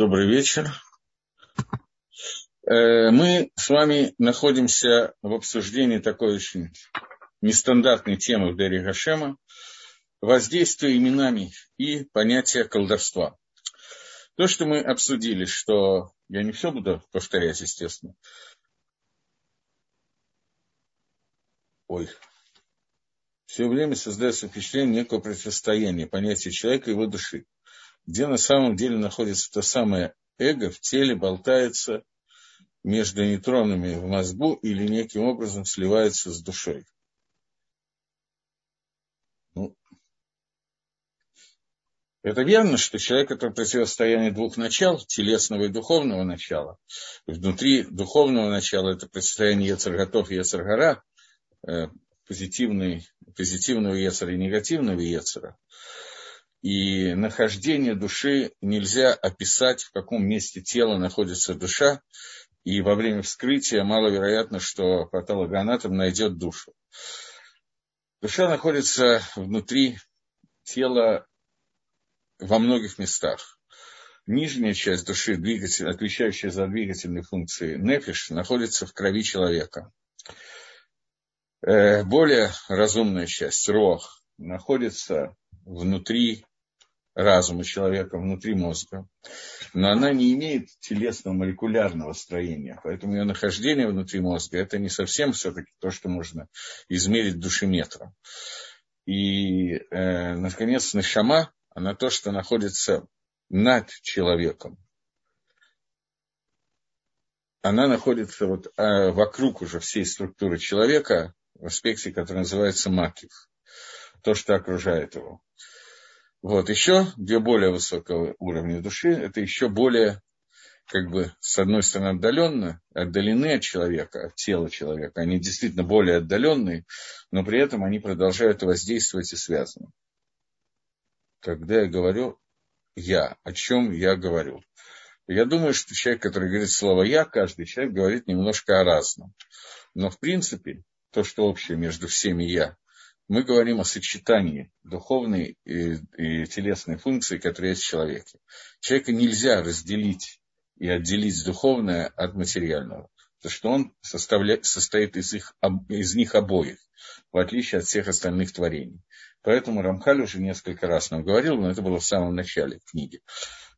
Добрый вечер. Э, мы с вами находимся в обсуждении такой очень нестандартной темы в Дере Гашема – воздействие именами и понятие колдовства. То, что мы обсудили, что я не все буду повторять, естественно. Ой, все время создается впечатление некого противостояния понятия человека и его души где на самом деле находится то самое эго, в теле болтается между нейтронами в мозгу или неким образом сливается с душой. Ну, это верно, что человек – это противостояние двух начал, телесного и духовного начала. Внутри духовного начала это противостояние Ецарготов и Ецаргара, э, позитивный, позитивного Ецара и негативного Ецара. И нахождение души нельзя описать, в каком месте тела находится душа, и во время вскрытия маловероятно, что патологоанатом найдет душу. Душа находится внутри тела во многих местах. Нижняя часть души, двигатель, отвечающая за двигательные функции нефиш, находится в крови человека. Э, более разумная часть, рог, находится внутри разума человека, внутри мозга, но она не имеет телесного молекулярного строения, поэтому ее нахождение внутри мозга это не совсем все-таки то, что можно измерить душеметром. И, э, наконец, нашама, она то, что находится над человеком. Она находится вот э, вокруг уже всей структуры человека в аспекте, который называется макив, то, что окружает его. Вот, еще две более высокого уровня души, это еще более, как бы, с одной стороны, отдаленно, отдалены от человека, от тела человека. Они действительно более отдаленные, но при этом они продолжают воздействовать и связаны. Когда я говорю «я», о чем я говорю? Я думаю, что человек, который говорит слово «я», каждый человек говорит немножко о разном. Но, в принципе, то, что общее между всеми «я», мы говорим о сочетании духовной и, и телесной функции, которые есть в человеке. Человека нельзя разделить и отделить духовное от материального, потому что он составля, состоит из, их, из них обоих, в отличие от всех остальных творений. Поэтому Рамхаль уже несколько раз нам говорил, но это было в самом начале книги,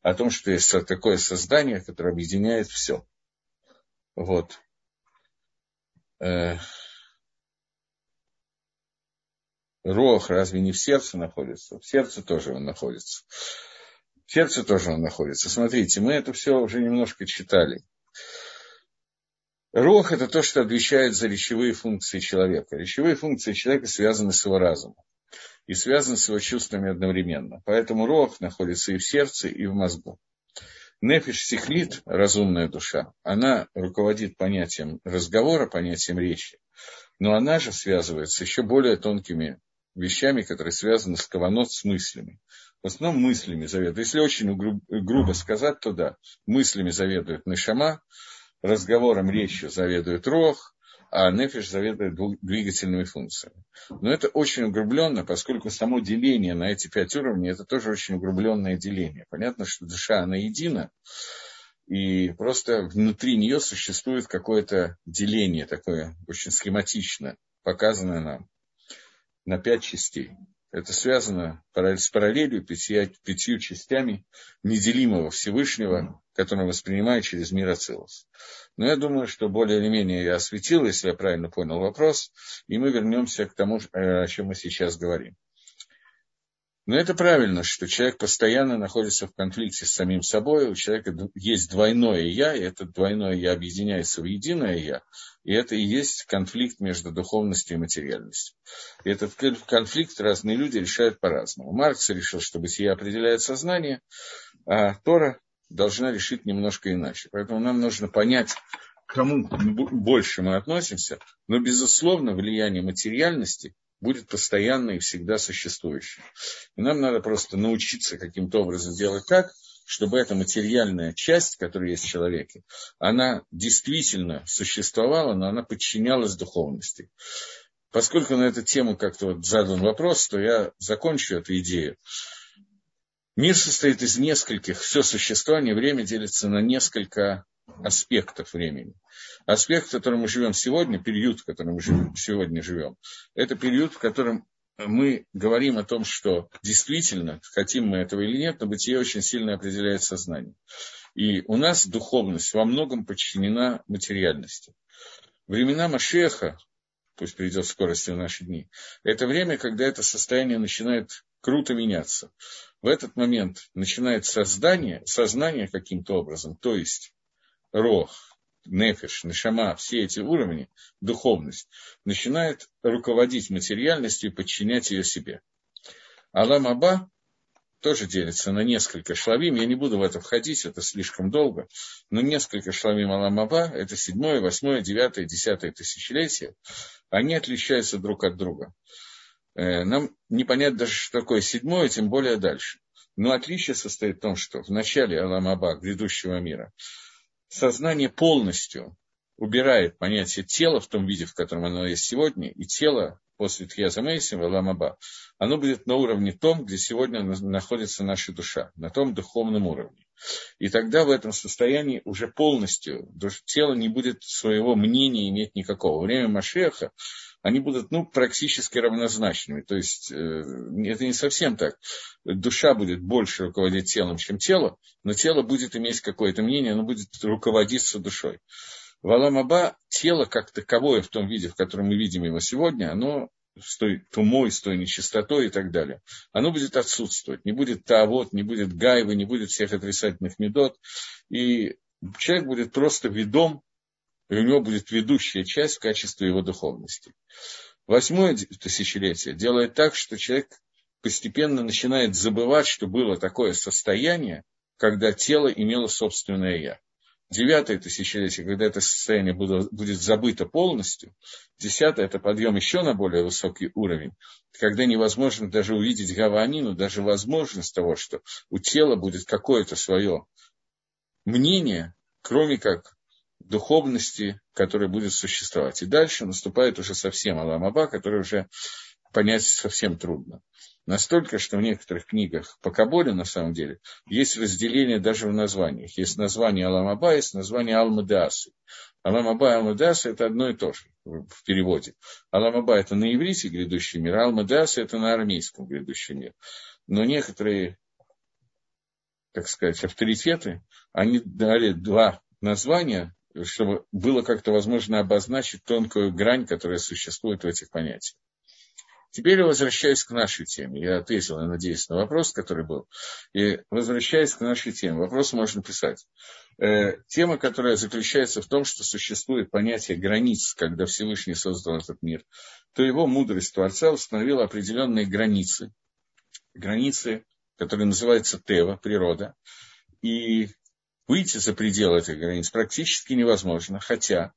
о том, что есть такое создание, которое объединяет все. Вот. Рох разве не в сердце находится? В сердце тоже он находится. В сердце тоже он находится. Смотрите, мы это все уже немножко читали. Рох – это то, что отвечает за речевые функции человека. Речевые функции человека связаны с его разумом и связаны с его чувствами одновременно. Поэтому рох находится и в сердце, и в мозгу. Нефиш сихлит, разумная душа, она руководит понятием разговора, понятием речи, но она же связывается еще более тонкими вещами, которые связаны с каванот, с мыслями. В основном мыслями заведует. Если очень грубо сказать, то да, мыслями заведует Нешама, разговором, речью заведует Рох, а Нефиш заведует двигательными функциями. Но это очень углубленно, поскольку само деление на эти пять уровней, это тоже очень углубленное деление. Понятно, что душа, она едина, и просто внутри нее существует какое-то деление такое, очень схематично показанное нам на пять частей. Это связано с параллелью пятью, пятью частями неделимого Всевышнего, который воспринимает через мир Ацилус. Но я думаю, что более или менее я осветил, если я правильно понял вопрос, и мы вернемся к тому, э, о чем мы сейчас говорим. Но это правильно, что человек постоянно находится в конфликте с самим собой, у человека есть двойное «я», и это двойное «я» объединяется в единое «я», и это и есть конфликт между духовностью и материальностью. И этот конфликт разные люди решают по-разному. Маркс решил, что бытие определяет сознание, а Тора должна решить немножко иначе. Поэтому нам нужно понять, к кому больше мы относимся, но, безусловно, влияние материальности будет постоянно и всегда существующим. И нам надо просто научиться каким-то образом делать так, чтобы эта материальная часть, которая есть в человеке, она действительно существовала, но она подчинялась духовности. Поскольку на эту тему как-то вот задан вопрос, то я закончу эту идею. Мир состоит из нескольких, все существование, время делится на несколько аспектов времени. Аспект, в котором мы живем сегодня, период, в котором мы живем, сегодня живем, это период, в котором мы говорим о том, что действительно, хотим мы этого или нет, но бытие очень сильно определяет сознание. И у нас духовность во многом подчинена материальности. Времена Машеха, пусть придет скорости в наши дни, это время, когда это состояние начинает круто меняться. В этот момент начинает создание, сознание каким-то образом, то есть рох, нефиш, нешама, все эти уровни, духовность, начинает руководить материальностью и подчинять ее себе. Алам Аба тоже делится на несколько шлавим. Я не буду в это входить, это слишком долго. Но несколько шлавим Алам Аба, это седьмое, восьмое, девятое, десятое тысячелетие, они отличаются друг от друга. Э, нам непонятно даже, что такое седьмое, тем более дальше. Но отличие состоит в том, что в начале Аламаба, грядущего мира, сознание полностью убирает понятие тела в том виде, в котором оно есть сегодня, и тело после Тхьяза Мейсим, Аламаба, оно будет на уровне том, где сегодня находится наша душа, на том духовном уровне. И тогда в этом состоянии уже полностью тело не будет своего мнения иметь никакого. Время Машеха они будут ну, практически равнозначными. То есть э, это не совсем так. Душа будет больше руководить телом, чем тело, но тело будет иметь какое-то мнение, оно будет руководиться душой. В Аламаба тело как таковое в том виде, в котором мы видим его сегодня, оно с той тумой, с той нечистотой и так далее, оно будет отсутствовать. Не будет тавод, не будет гайвы, не будет всех отрицательных медот. И человек будет просто ведом и у него будет ведущая часть в качестве его духовности. Восьмое тысячелетие делает так, что человек постепенно начинает забывать, что было такое состояние, когда тело имело собственное «я». Девятое тысячелетие, когда это состояние будет забыто полностью. Десятое – это подъем еще на более высокий уровень, когда невозможно даже увидеть гаванину, даже возможность того, что у тела будет какое-то свое мнение, кроме как духовности, которая будет существовать. И дальше наступает уже совсем Аламаба, который уже понять совсем трудно. Настолько, что в некоторых книгах по Каболе, на самом деле, есть разделение даже в названиях. Есть название Аламаба, есть название Алмадасы. Аламаба и Алмадасы – это одно и то же в переводе. Аламаба – это на иврите грядущий мир, а Алмадасы – это на армейском грядущий мир. Но некоторые, так сказать, авторитеты, они дали два названия чтобы было как-то возможно обозначить тонкую грань, которая существует в этих понятиях. Теперь я возвращаюсь к нашей теме. Я ответил, я надеюсь, на вопрос, который был. И возвращаясь к нашей теме, вопрос можно писать. Э, тема, которая заключается в том, что существует понятие границ, когда Всевышний создал этот мир, то его мудрость Творца установила определенные границы. Границы, которые называются Тева, природа. И выйти за пределы этих границ практически невозможно, хотя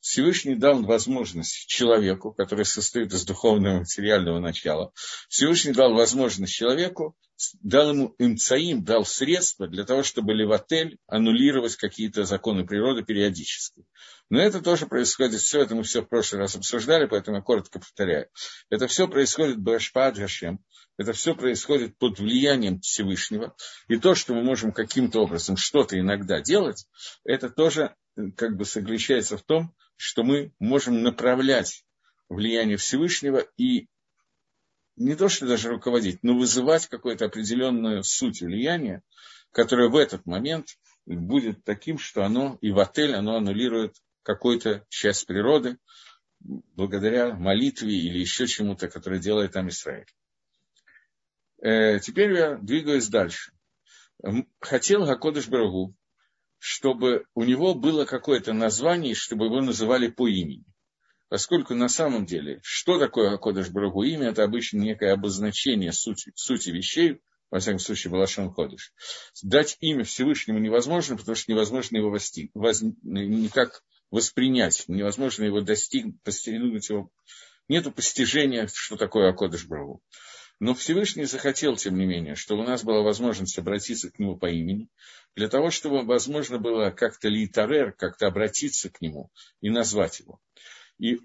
Всевышний дал возможность человеку, который состоит из духовного материального начала, Всевышний дал возможность человеку, дал ему имцаим, дал средства для того, чтобы Леватель аннулировать какие-то законы природы периодически. Но это тоже происходит, все это мы все в прошлый раз обсуждали, поэтому я коротко повторяю. Это все происходит Башпад Гашем, это все происходит под влиянием Всевышнего. И то, что мы можем каким-то образом что-то иногда делать, это тоже э, как бы соглашается в том, что мы можем направлять влияние Всевышнего и не то, что даже руководить, но вызывать какую-то определенную суть влияния, которое в этот момент будет таким, что оно и в отель, оно аннулирует какую-то часть природы благодаря молитве или еще чему-то, которое делает там Израиль. Э, теперь я двигаюсь дальше. Хотел Гакодыш Барагу, чтобы у него было какое-то название, чтобы его называли по имени. Поскольку на самом деле, что такое Гакодыш Барагу имя, это обычно некое обозначение сути, сути вещей, во всяком случае, Балашон Ходыш. Дать имя Всевышнему невозможно, потому что невозможно его востиг, воз, никак воспринять, невозможно его достигнуть, постигнуть его. Нету постижения, что такое Акодыш Браву. Но Всевышний захотел, тем не менее, чтобы у нас была возможность обратиться к нему по имени, для того, чтобы возможно было как-то литарер, как-то обратиться к нему и назвать его. И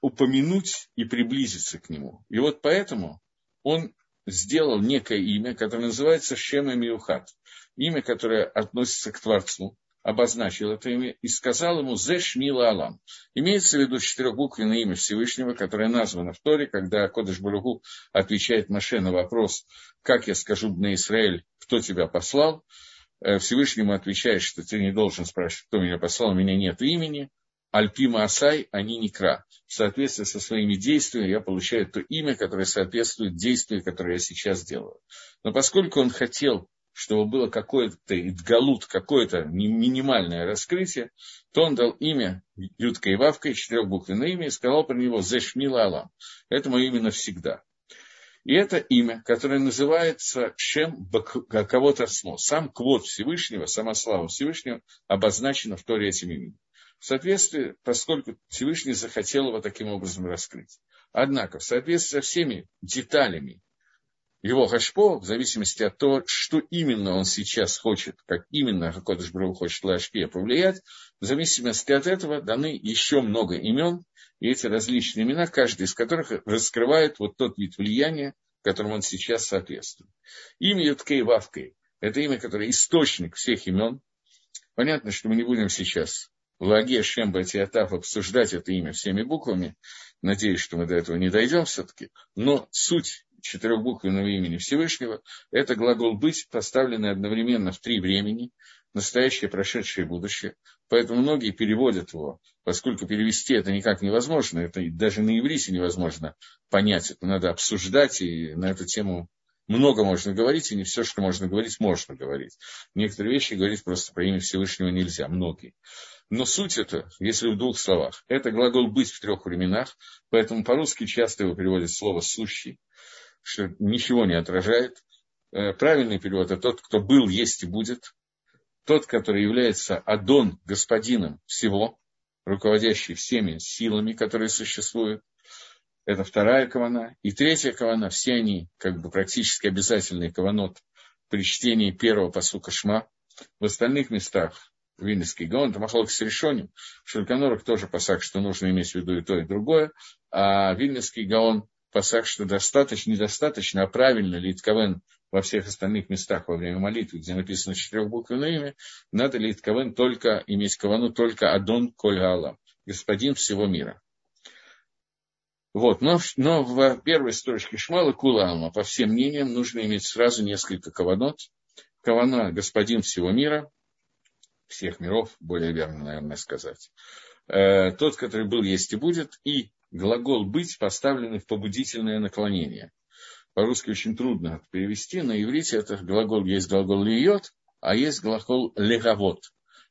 упомянуть и приблизиться к нему. И вот поэтому он сделал некое имя, которое называется Шема Миухат. Имя, которое относится к Творцу, обозначил это имя и сказал ему «Зеш Мила Алам». Имеется в виду четырехбуквенное имя Всевышнего, которое названо в Торе, когда Кодыш Баругу отвечает Маше на вопрос «Как я скажу на Израиль, кто тебя послал?» э, Всевышнему отвечает, что ты не должен спрашивать, кто меня послал, у меня нет имени. Альпима Асай, они не кра. В соответствии со своими действиями я получаю то имя, которое соответствует действию, которое я сейчас делаю. Но поскольку он хотел чтобы было какое-то идгалут, какое-то минимальное раскрытие, то он дал имя Ютка и Вавка, четырехбуквенное имя, и сказал про него Зешмила Алам. Это мое имя навсегда. И это имя, которое называется Шем кого-то Смо. Сам квот Всевышнего, сама слава Всевышнего обозначена в Торе этим именем. В соответствии, поскольку Всевышний захотел его таким образом раскрыть. Однако, в соответствии со всеми деталями его хашпо, в зависимости от того, что именно он сейчас хочет, как именно Хакодыш Бру хочет Лашпия повлиять, в зависимости от этого даны еще много имен, и эти различные имена, каждый из которых раскрывает вот тот вид влияния, которому он сейчас соответствует. Имя Юткей Вавкей – это имя, которое источник всех имен. Понятно, что мы не будем сейчас Лаге Шемба Тиатаф обсуждать это имя всеми буквами. Надеюсь, что мы до этого не дойдем все-таки. Но суть четырехбуквенного имени Всевышнего, это глагол «быть», поставленный одновременно в три времени, настоящее, прошедшее и будущее. Поэтому многие переводят его, поскольку перевести это никак невозможно, это даже на иврите невозможно понять, это надо обсуждать, и на эту тему много можно говорить, и не все, что можно говорить, можно говорить. Некоторые вещи говорить просто по имени Всевышнего нельзя, многие. Но суть это, если в двух словах, это глагол «быть» в трех временах, поэтому по-русски часто его переводят слово «сущий», что ничего не отражает. Э, правильный перевод – это тот, кто был, есть и будет. Тот, который является Адон, господином всего, руководящий всеми силами, которые существуют. Это вторая кавана. И третья кавана, все они как бы практически обязательные каванот при чтении первого посука Шма. В остальных местах Вильнюсский Гаон, это Махлок с решением. В тоже посак, что нужно иметь в виду и то, и другое. А Вильнюсский Гаон пасах, что достаточно, недостаточно, а правильно ли Итковен во всех остальных местах во время молитвы, где написано четырехбуквенное имя, надо ли Итковен только иметь кавану только Адон Коль господин всего мира. Вот, но, но в первой строчке Шмала Кулалма, по всем мнениям, нужно иметь сразу несколько каванот. Кавана – господин всего мира, всех миров, более верно, наверное, сказать. Э, тот, который был, есть и будет, и глагол «быть» поставленный в побудительное наклонение. По-русски очень трудно перевести, на иврите это глагол, есть глагол «льет», а есть глагол «легавот».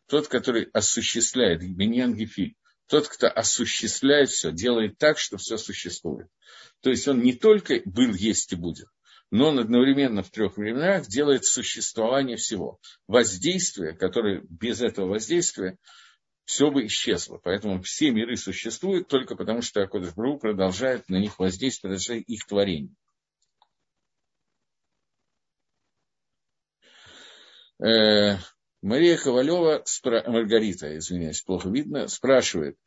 Тот, который осуществляет, биньян гефиль, тот, кто осуществляет все, делает так, что все существует. То есть он не только был, есть и будет, но он одновременно в трех временах делает существование всего. Воздействие, которое без этого воздействия все бы исчезло. Поэтому все миры существуют только потому, что Акодыш Бру продолжает на них воздействовать, продолжает их творение. Мария Ковалева, спра... Маргарита, извиняюсь, плохо видно, спрашивает,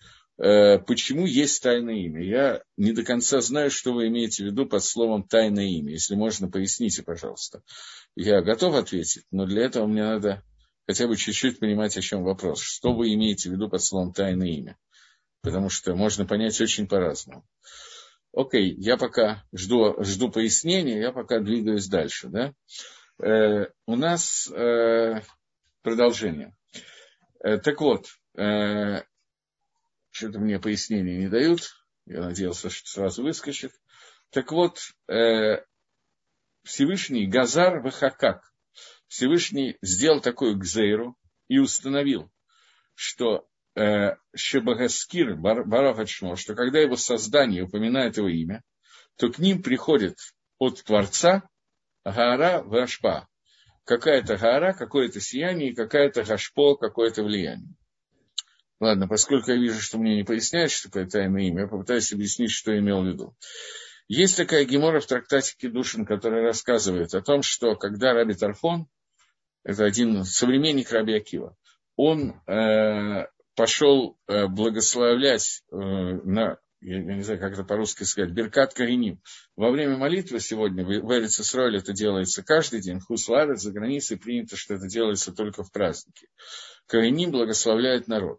э, почему есть тайное имя. Я не до конца знаю, что вы имеете в виду под словом тайное имя. Если можно, поясните, пожалуйста. Я готов ответить, но для этого мне надо хотя бы чуть-чуть понимать, о чем вопрос. Что вы имеете в виду под словом тайное имя? Потому что можно понять очень по-разному. Окей, я пока жду, жду пояснения, я пока двигаюсь дальше. Да? Э, у нас э, продолжение. Э, так вот, э, что-то мне пояснения не дают. Я надеялся, что сразу выскочит. Так вот, э, Всевышний Газар Вахакак Всевышний сделал такую гзейру и установил, что Шебагаскир, Барахачмо, что когда его создание упоминает его имя, то к ним приходит от Творца Гаара Вашпа. Какая-то Гаара, какое-то сияние, какая-то Гашпо, какое-то влияние. Ладно, поскольку я вижу, что мне не поясняют, что такое тайное имя, я попытаюсь объяснить, что имел в виду. Есть такая гемора в трактате Кедушин, которая рассказывает о том, что когда Раби Тарфон это один современник Раби Акива, он э, пошел э, благословлять э, на я, не знаю, как это по-русски сказать, Беркат Кариним. Во время молитвы сегодня в, Эрец это делается каждый день, Хуславец за границей принято, что это делается только в праздники. Кариним благословляет народ.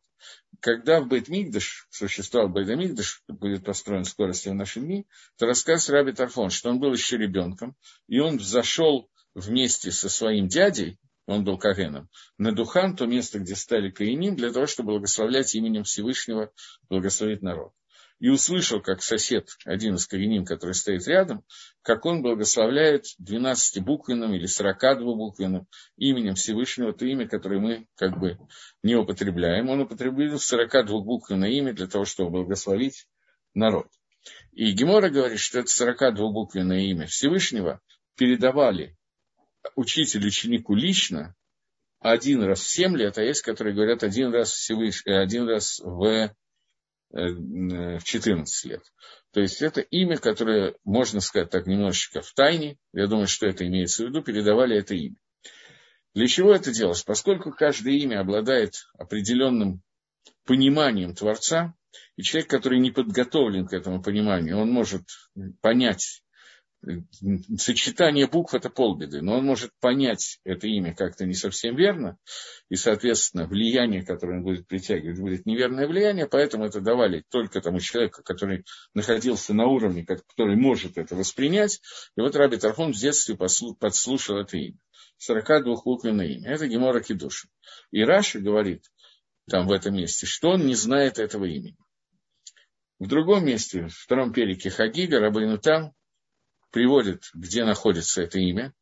Когда в Бейтмигдаш существовал Бейтмигдаш, будет построен в скорости в нашем дни, то рассказ Раби Тарфон, что он был еще ребенком, и он зашел вместе со своим дядей, он был Кагеном, на Духан, то место, где стали Каиним, для того, чтобы благословлять именем Всевышнего, благословить народ. И услышал, как сосед, один из Каиним, который стоит рядом, как он благословляет 12-буквенным или 42-буквенным именем Всевышнего, то имя, которое мы как бы не употребляем. Он употребил 42-буквенное имя для того, чтобы благословить народ. И Гемора говорит, что это 42-буквенное имя Всевышнего передавали учитель ученику лично один раз в семь лет, а есть, которые говорят один раз, всевыш... Э, один раз в, в 14 лет. То есть это имя, которое, можно сказать так, немножечко в тайне, я думаю, что это имеется в виду, передавали это имя. Для чего это делалось? Поскольку каждое имя обладает определенным пониманием Творца, и человек, который не подготовлен к этому пониманию, он может понять сочетание букв – это полбеды, но он может понять это имя как-то не совсем верно, и, соответственно, влияние, которое он будет притягивать, будет неверное влияние, поэтому это давали только тому человеку, который находился на уровне, который может это воспринять. И вот Раби Тархон в детстве подслушал это имя. 42-буквенное имя. Это Гемора Кедушин. И Раши говорит там в этом месте, что он не знает этого имени. В другом месте, в втором перике Хагига, Рабейну там, приводит, где находится это имя,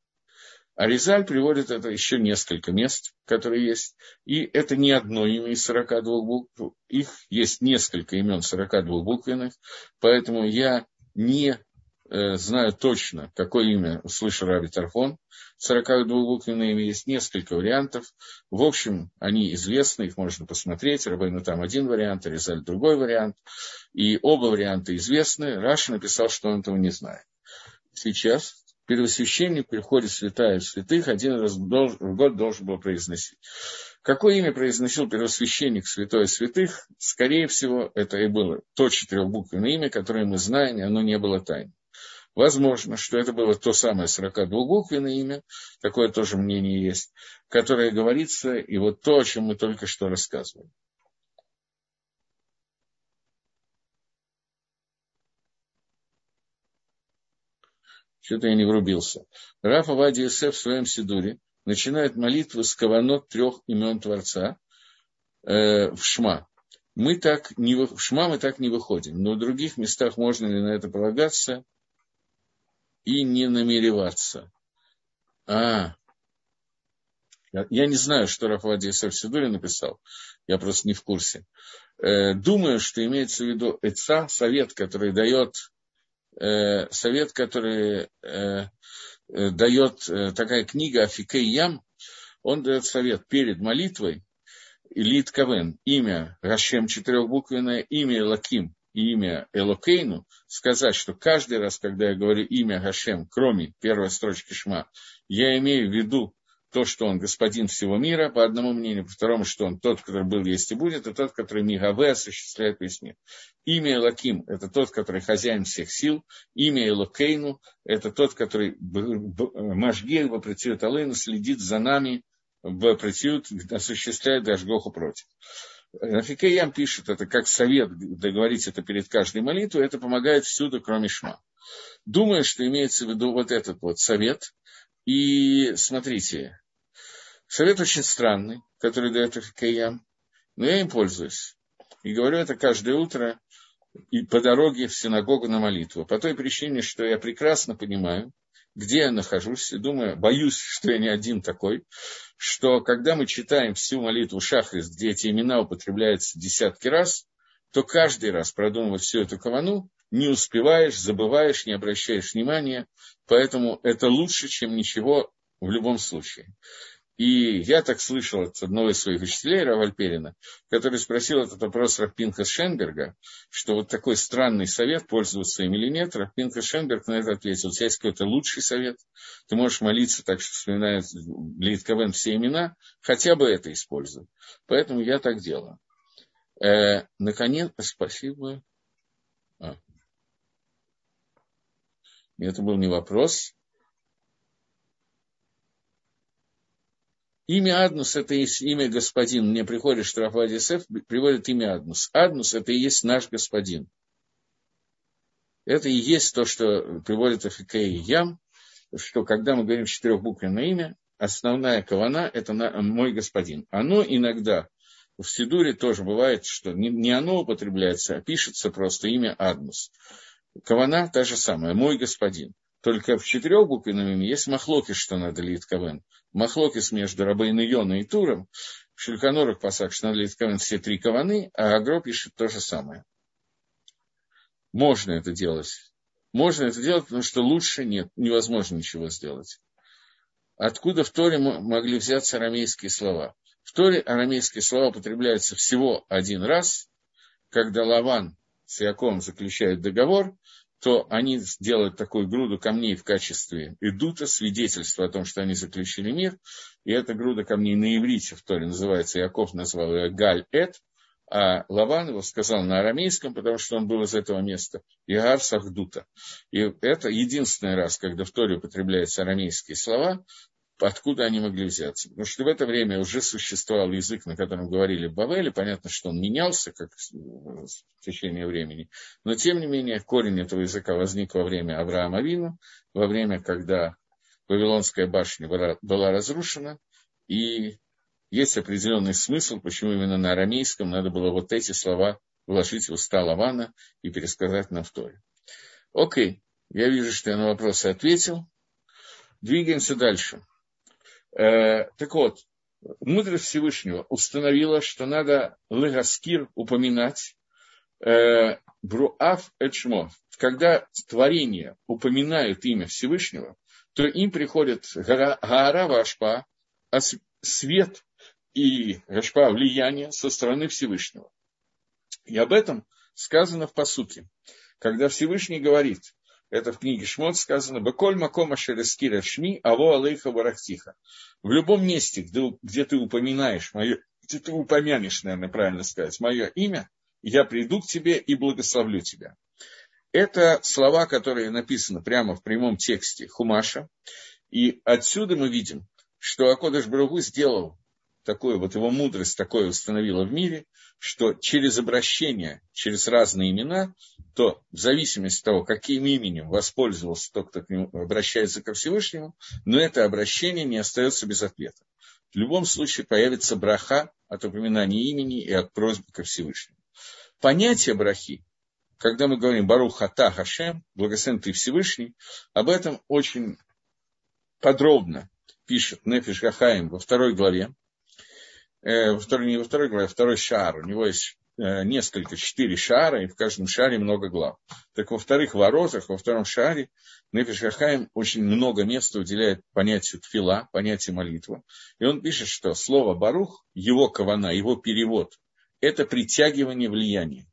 а приводит это еще несколько мест, которые есть. И это не одно имя из 42 букв, их есть несколько имен 42 буквенных, поэтому я не э, знаю точно, какое имя услышал Раби Тарфон. 42-буквенное имя есть несколько вариантов. В общем, они известны, их можно посмотреть. Рабейну там один вариант, Ризаль другой вариант. И оба варианта известны. Раша написал, что он этого не знает сейчас первосвященник приходит святая святых, один раз в год должен был произносить. Какое имя произносил первосвященник святой святых? Скорее всего, это и было то четырехбуквенное имя, которое мы знаем, и оно не было тайным. Возможно, что это было то самое 42-буквенное имя, такое тоже мнение есть, которое говорится, и вот то, о чем мы только что рассказывали. Что-то я не врубился. Раф Авади в своем Сидуре начинает молитву с каванот трех имен Творца э, в Шма. Мы так не, в Шма мы так не выходим, но в других местах можно ли на это полагаться и не намереваться. А, я не знаю, что Рафади Исеф Сидури написал, я просто не в курсе. Э, думаю, что имеется в виду Эца, совет, который дает э, совет, который э, э, дает э, такая книга Афикей Ям, он дает совет перед молитвой, Илит Кавен, имя Рашем четырехбуквенное, имя Лаким и имя Элокейну, сказать, что каждый раз, когда я говорю имя Гашем, кроме первой строчки Шма, я имею в виду то, что он господин всего мира, по одному мнению, по второму, что он тот, который был, есть и будет, и тот, который Мигаве осуществляет весь мир. Имя Элаким – это тот, который хозяин всех сил. Имя Элокейну – это тот, который Машгель в Апретиют Алейну следит за нами в Апретиют, осуществляет Дашгоху против. Рафикеям пишет это как совет, договорить это перед каждой молитвой, это помогает всюду, кроме Шма. Думаю, что имеется в виду вот этот вот совет – и смотрите, совет очень странный, который дает Афикаям, но я им пользуюсь. И говорю это каждое утро и по дороге в синагогу на молитву. По той причине, что я прекрасно понимаю, где я нахожусь, и думаю, боюсь, что я не один такой, что когда мы читаем всю молитву Шахрис, где эти имена употребляются десятки раз, то каждый раз, продумывая всю эту кавану, не успеваешь, забываешь, не обращаешь внимания, поэтому это лучше, чем ничего в любом случае. И я так слышал от одного из своих учителей, Равальперина, который спросил этот вопрос Рапинха Шенберга, что вот такой странный совет, пользоваться им или нет, Рапинха Шенберг на это ответил, у тебя есть какой-то лучший совет, ты можешь молиться так, что вспоминают Литковен все имена, хотя бы это используй. Поэтому я так делаю. Э, наконец, спасибо. А. Это был не вопрос. Имя Аднус – это есть имя господин. Мне приходит Штрафа Сеф, приводит имя Аднус. Аднус – это и есть наш господин. Это и есть то, что приводит Афикей Ям, что когда мы говорим четырехбуквенное имя, основная кавана – это мой господин. Оно иногда в Сидуре тоже бывает, что не оно употребляется, а пишется просто имя Аднус. Кавана та же самая, мой господин. Только в четырехбуквенном имя есть махлоки, что надо лит кавен. Махлокис между Рабейн Йона и Туром. В Шельканорах пасак, что надо лит кавен все три каваны, а Агро пишет то же самое. Можно это делать. Можно это делать, потому что лучше нет, невозможно ничего сделать. Откуда в Торе могли взяться арамейские слова? В Торе арамейские слова употребляются всего один раз, когда Лаван с Яковом заключает договор, то они делают такую груду камней в качестве идута, свидетельства о том, что они заключили мир. И эта груда камней на иврите в Торе называется, Яков назвал ее Галь-Эт, а Лаван его сказал на арамейском, потому что он был из этого места, Игар Сахдута. И это единственный раз, когда в Торе употребляются арамейские слова, откуда они могли взяться. Потому что в это время уже существовал язык, на котором говорили Бавели. Понятно, что он менялся как в течение времени. Но, тем не менее, корень этого языка возник во время Авраама Вину, во время, когда Вавилонская башня была разрушена. И есть определенный смысл, почему именно на арамейском надо было вот эти слова вложить в уста Лавана и пересказать на вторе. Окей, я вижу, что я на вопросы ответил. Двигаемся дальше. Э, так вот, мудрость Всевышнего установила, что надо легаскир упоминать э, бруав эчмо. Когда творения упоминают имя Всевышнего, то им приходит Гаара Вашпа, а свет и Гашпа влияние со стороны Всевышнего. И об этом сказано в посуке. Когда Всевышний говорит, это в книге Шмот сказано, «Беколь макома шерескира шми, аво алейха варахтиха». В любом месте, где, где ты упоминаешь мое, где ты упомянешь, наверное, правильно сказать, мое имя, я приду к тебе и благословлю тебя. Это слова, которые написаны прямо в прямом тексте Хумаша. И отсюда мы видим, что Акодыш Барагу сделал такую, вот его мудрость такое установила в мире, что через обращение, через разные имена, то в зависимости от того, каким именем воспользовался тот, кто к нему обращается ко Всевышнему, но это обращение не остается без ответа. В любом случае появится браха от упоминания имени и от просьбы ко Всевышнему. Понятие брахи, когда мы говорим Барух Хата Хашем, благословен ты Всевышний, об этом очень подробно пишет Нефиш Гахаим во второй главе, э, второй, не во второй главе, а второй шар. У него есть э, несколько, четыре шара, и в каждом шаре много глав. Так во вторых воротах, во втором шаре Нефиш Хахаим очень много места уделяет понятию тфила, понятию молитвы. И он пишет, что слово барух, его кавана, его перевод, это притягивание влияния.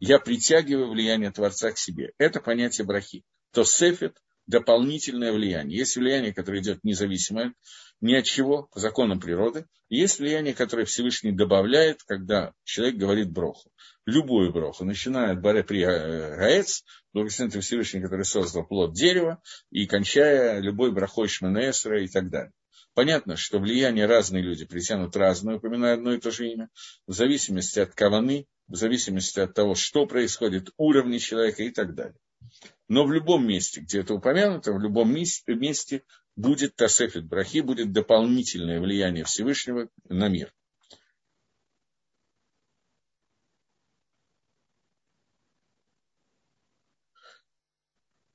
Я притягиваю влияние Творца к себе. Это понятие брахи. То сефет – дополнительное влияние. Есть влияние, которое идет независимое ни от чего, по законам природы. Есть влияние, которое Всевышний добавляет, когда человек говорит броху. Любую броху, начиная от баре при э, гаец, благословен Всевышний, который создал плод дерева, и кончая любой брахой шменесра и так далее. Понятно, что влияние разные люди притянут разное, упоминая одно и то же имя, в зависимости от каваны, в зависимости от того, что происходит, уровни человека и так далее. Но в любом месте, где это упомянуто, в любом месте будет Тасефит Брахи, будет дополнительное влияние Всевышнего на мир.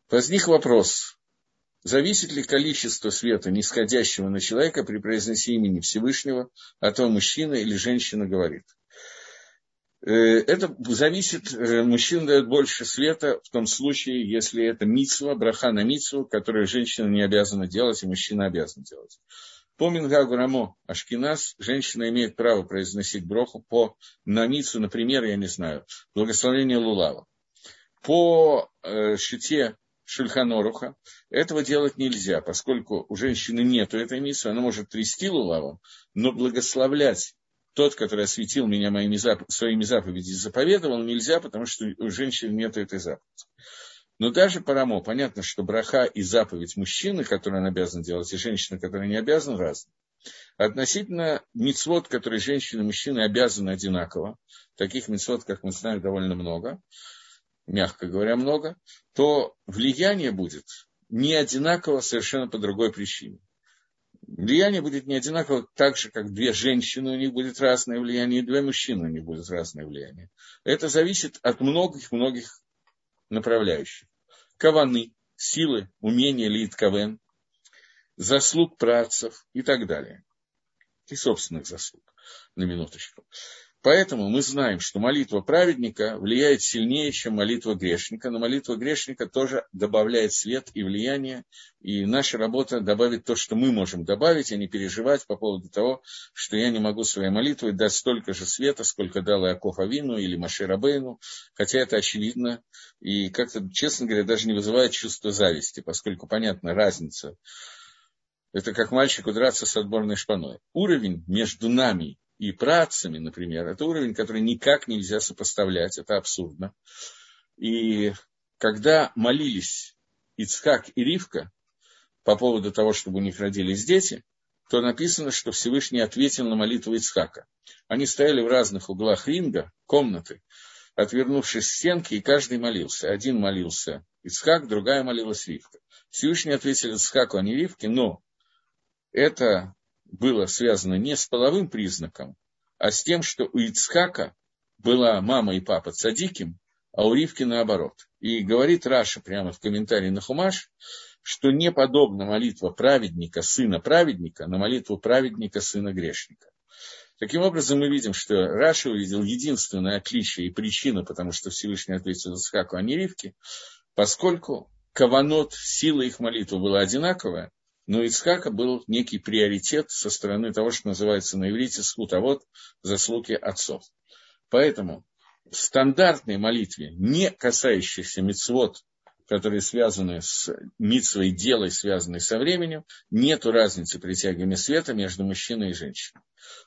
Возник вопрос, зависит ли количество света, нисходящего на человека при произнесении имени Всевышнего, а то мужчина или женщина говорит. Э, это зависит, э, мужчина дает больше света в том случае, если это митсва, браха на митсву, которую женщина не обязана делать, и мужчина обязан делать. По Мингагу Рамо Ашкинас женщина имеет право произносить броху по намицу, например, я не знаю, благословение Лулава. По э, шите Шульханоруха этого делать нельзя, поскольку у женщины нет этой миссии, она может трясти лулавом, но благословлять тот, который осветил меня моими зап... своими заповедями, заповедовал, нельзя, потому что у женщины нет этой заповеди. Но даже парамо, понятно, что браха и заповедь мужчины, которые он обязан делать, и женщины, которые не обязаны, разные. Относительно мецвод, которые женщины и мужчины обязаны одинаково, таких мецвод, как мы знаем, довольно много, мягко говоря, много, то влияние будет не одинаково совершенно по другой причине. Влияние будет не одинаково так же, как две женщины, у них будет разное влияние, и две мужчины, у них будет разное влияние. Это зависит от многих-многих направляющих. Каваны, силы, умения, лид кавен, заслуг працев и так далее. И собственных заслуг, на минуточку. Поэтому мы знаем, что молитва праведника влияет сильнее, чем молитва грешника, но молитва грешника тоже добавляет свет и влияние, и наша работа добавит то, что мы можем добавить, а не переживать по поводу того, что я не могу своей молитвой дать столько же света, сколько дал Иаков Авину или Маше Рабейну, хотя это очевидно, и как-то, честно говоря, даже не вызывает чувство зависти, поскольку понятна разница. Это как мальчику драться с отборной шпаной. Уровень между нами и працами, например, это уровень, который никак нельзя сопоставлять, это абсурдно. И когда молились Ицхак и Ривка по поводу того, чтобы у них родились дети, то написано, что Всевышний ответил на молитву Ицхака. Они стояли в разных углах ринга, комнаты, отвернувшись к стенке, и каждый молился. Один молился Ицхак, другая молилась Ривка. Всевышний ответил Ицхаку, а не Ривке, но это было связано не с половым признаком, а с тем, что у Ицхака была мама и папа цадиким, а у Ривки наоборот. И говорит Раши прямо в комментарии на Хумаш, что не подобна молитва праведника, сына праведника, на молитву праведника, сына грешника. Таким образом, мы видим, что Раши увидел единственное отличие и причину, потому что Всевышний ответил Ицхаку, а не Ривке, поскольку каванот, сила их молитвы была одинаковая, но Ицхака был некий приоритет со стороны того, что называется на иврите скутовод, заслуги отцов. Поэтому в стандартной молитве, не касающейся мицвод, которые связаны с митсвой делой, связанной со временем, нет разницы притягивания света между мужчиной и женщиной.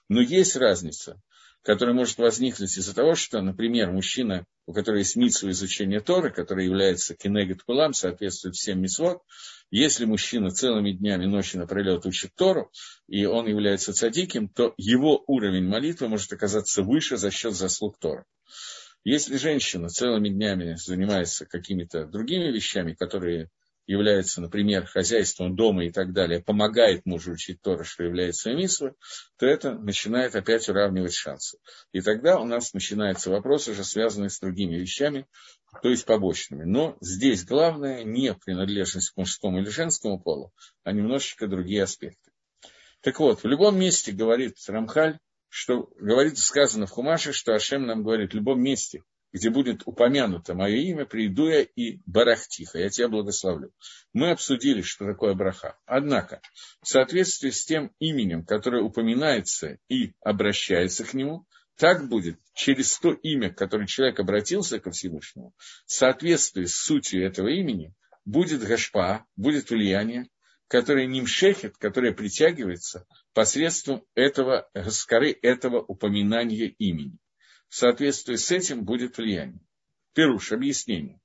Но есть разница, которая может возникнуть из-за того, что, например, мужчина, у которого есть митсва изучения Торы, который является кенегет пулам, соответствует всем митсвот, если мужчина целыми днями ночи напролет учит Тору, и он является цадиким, то его уровень молитвы может оказаться выше за счет заслуг Тора. Если женщина целыми днями занимается какими-то другими вещами, которые являются, например, хозяйством дома и так далее, помогает мужу учить Тора, что является мисвой, то это начинает опять уравнивать шансы. И тогда у нас начинается вопрос, уже связанный с другими вещами, то есть побочными. Но здесь главное не принадлежность к мужскому или женскому полу, а немножечко другие аспекты. Так вот, в любом месте говорит Рамхаль, что говорит, сказано в Хумаше, что Ашем нам говорит, в любом месте, где будет упомянуто мое имя, приду я и барахтиха, я тебя благословлю. Мы обсудили, что такое браха. Однако, в соответствии с тем именем, которое упоминается и обращается к нему, так будет через то имя, которое человек обратился ко Всевышнему, в соответствии с сутью этого имени, будет гашпа, будет влияние, которое нимшехет, которое притягивается посредством этого гаскары, этого упоминания имени в соответствии с этим будет влияние. Перуш, объяснение,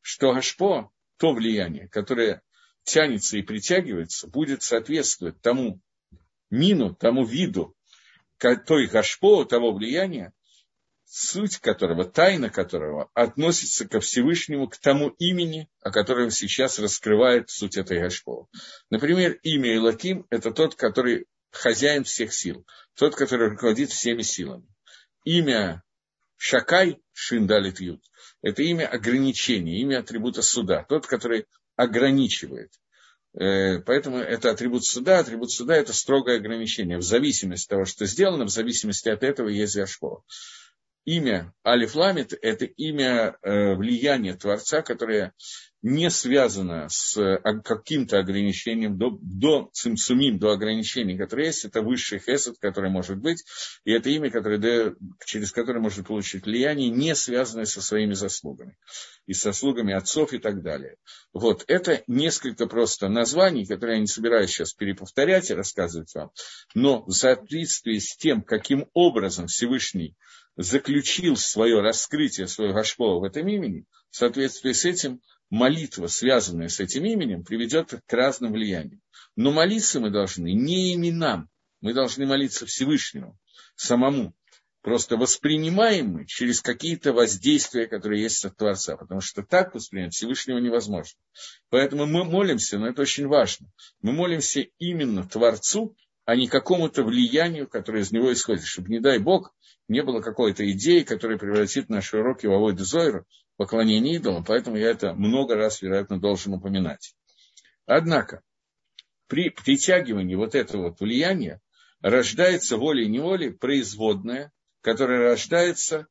что Гашпо, то влияние, которое тянется и притягивается, будет соответствовать тому мину, тому виду, той Гашпо, того влияния, суть которого, тайна которого относится ко Всевышнему, к тому имени, о котором сейчас раскрывает суть этой Гашпо. Например, имя Илаким – это тот, который хозяин всех сил, тот, который руководит всеми силами имя Шакай Шиндалит Ют – это имя ограничения, имя атрибута суда, тот, который ограничивает. Э, поэтому это атрибут суда, атрибут суда – это строгое ограничение. В зависимости от того, что сделано, в зависимости от этого есть Яшкова. Имя Алиф Ламит – это имя э, влияния Творца, которое не связано с э, каким-то ограничением, до, до цимсумим, до ограничений, которые есть, это высший хесед, который может быть, и это имя, которое, через которое может получить влияние, не связанное со своими заслугами, и со заслугами отцов и так далее. Вот, это несколько просто названий, которые я не собираюсь сейчас переповторять и рассказывать вам, но в соответствии с тем, каким образом Всевышний заключил свое раскрытие своего Гашпова в этом имени, в соответствии с этим молитва, связанная с этим именем, приведет к разным влияниям. Но молиться мы должны не именам, мы должны молиться Всевышнему, самому. Просто воспринимаем мы через какие-то воздействия, которые есть от Творца, потому что так воспринять Всевышнего невозможно. Поэтому мы молимся, но это очень важно. Мы молимся именно Творцу, а не какому-то влиянию, которое из него исходит, чтобы, не дай Бог, не было какой-то идеи, которая превратит наши уроки в Авойду Зойру, поклонение идолам, поэтому я это много раз, вероятно, должен упоминать. Однако, при притягивании вот этого вот влияния рождается волей-неволей производная, которое рождается,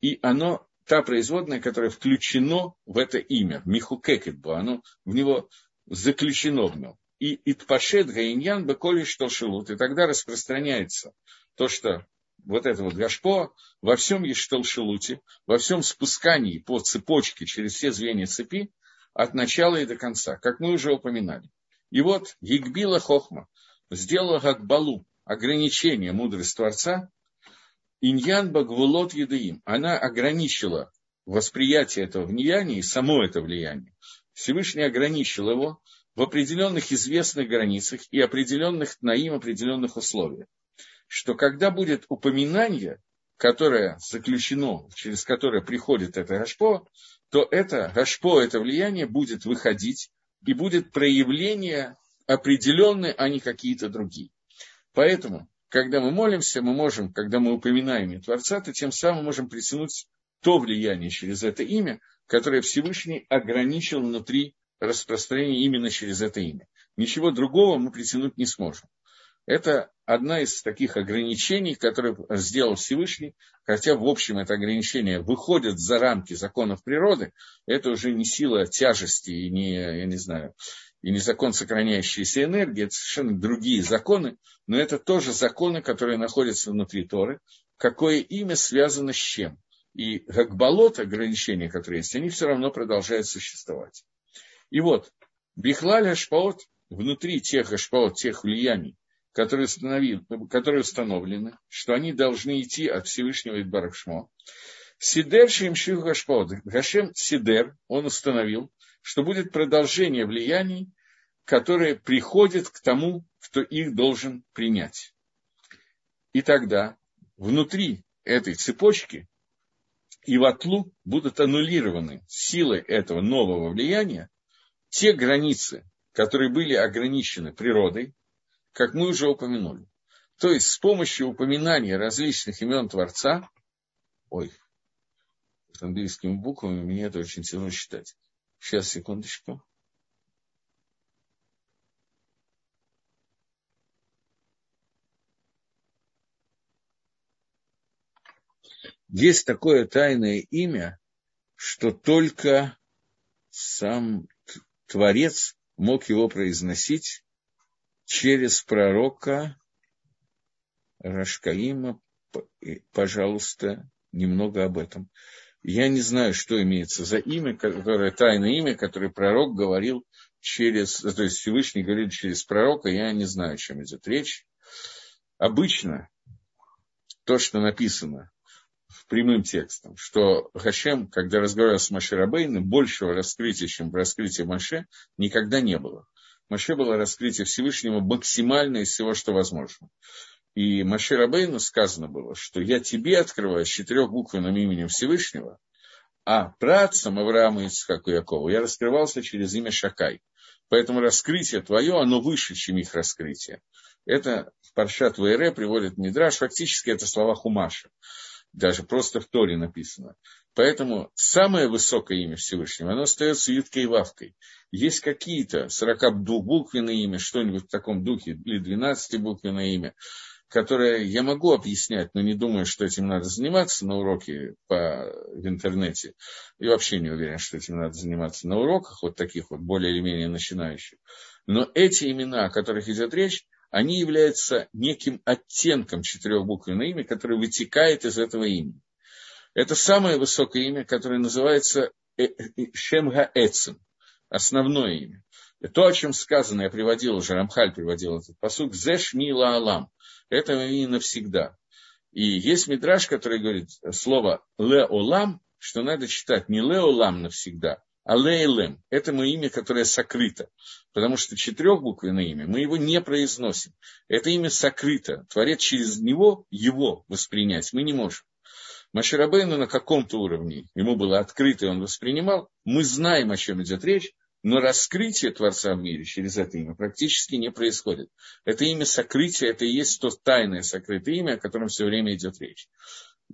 и оно, та производная, которая включено в это имя, Михукекетбу, оно в него заключено в нем. И Итпашет Гаиньян Беколи Штолшилут, и тогда распространяется то, что вот это вот Гашпо во всем Ештолшилуте, во всем спускании по цепочке через все звенья цепи от начала и до конца, как мы уже упоминали. И вот Егбила Хохма сделала как балу ограничение мудрости Творца, Иньян Багвулот Едаим, она ограничила восприятие этого влияния и само это влияние. Всевышний ограничил его в определенных известных границах и определенных на им определенных условиях. Что когда будет упоминание, которое заключено, через которое приходит это Гашпо, то это Гашпо, это влияние будет выходить и будет проявление определенное, а не какие-то другие. Поэтому когда мы молимся, мы можем, когда мы упоминаем имя Творца, то тем самым можем притянуть то влияние через это имя, которое Всевышний ограничил внутри распространения именно через это имя. Ничего другого мы притянуть не сможем. Это одна из таких ограничений, которые сделал Всевышний, хотя в общем это ограничение выходит за рамки законов природы, это уже не сила тяжести и не, я не знаю, и не закон сохраняющейся энергии, это совершенно другие законы, но это тоже законы, которые находятся внутри Торы, какое имя связано с чем. И как болот, ограничения, которые есть, они все равно продолжают существовать. И вот, Бихлаль Ашпаот, внутри тех Ашпаот, тех влияний, которые, которые установлены, что они должны идти от Всевышнего Идбарахшмо, Сидер Шимших Гашпаот, Гашем Сидер, он установил, что будет продолжение влияний, которые приходят к тому, кто их должен принять. И тогда внутри этой цепочки и в атлу будут аннулированы силой этого нового влияния те границы, которые были ограничены природой, как мы уже упомянули. То есть с помощью упоминания различных имен Творца, ой, с английскими буквами мне это очень тяжело считать. Сейчас, секундочку. Есть такое тайное имя, что только сам Творец мог его произносить через пророка Рашкаима. Пожалуйста, немного об этом. Я не знаю, что имеется за имя, которое тайное имя, которое пророк говорил через, то есть Всевышний говорит через пророка, я не знаю, о чем идет речь. Обычно то, что написано прямым текстом, что Хашем, когда разговаривал с Маше Рабейном, большего раскрытия, чем раскрытие Маше, никогда не было. Маше было раскрытие Всевышнего максимальное из всего, что возможно. И Маше Рабейну сказано было, что я тебе открываю с четырехбуквенным именем Всевышнего, а працам Авраама, Ицхаку и Якову я раскрывался через имя Шакай. Поэтому раскрытие твое, оно выше, чем их раскрытие. Это в Паршат ВР приводит Мидраш, фактически это слова Хумаша. Даже просто в Торе написано. Поэтому самое высокое имя Всевышнего, оно остается Юткой и Вавкой. Есть какие-то 42-буквенные имя, что-нибудь в таком духе, или 12-буквенное имя, которое я могу объяснять, но не думаю, что этим надо заниматься на уроке по, в интернете. И вообще не уверен, что этим надо заниматься на уроках, вот таких вот более или менее начинающих. Но эти имена, о которых идет речь, они являются неким оттенком четырехбуквенного имя, которое вытекает из этого имени. Это самое высокое имя, которое называется э, э, Шемга Эцем, основное имя. То, о чем сказано, я приводил уже, Рамхаль приводил этот посук, Зеш Мила Алам. Это и навсегда. И есть мидраж, который говорит слово Ле Олам, что надо читать не Ле Олам навсегда, Алейлем – это мое имя, которое сокрыто. Потому что четырехбуквенное имя, мы его не произносим. Это имя сокрыто. Творец через него, его воспринять мы не можем. Маширабейну на каком-то уровне, ему было открыто, и он воспринимал, мы знаем, о чем идет речь, но раскрытие Творца в мире через это имя практически не происходит. Это имя сокрытия, это и есть то тайное сокрытое имя, о котором все время идет речь.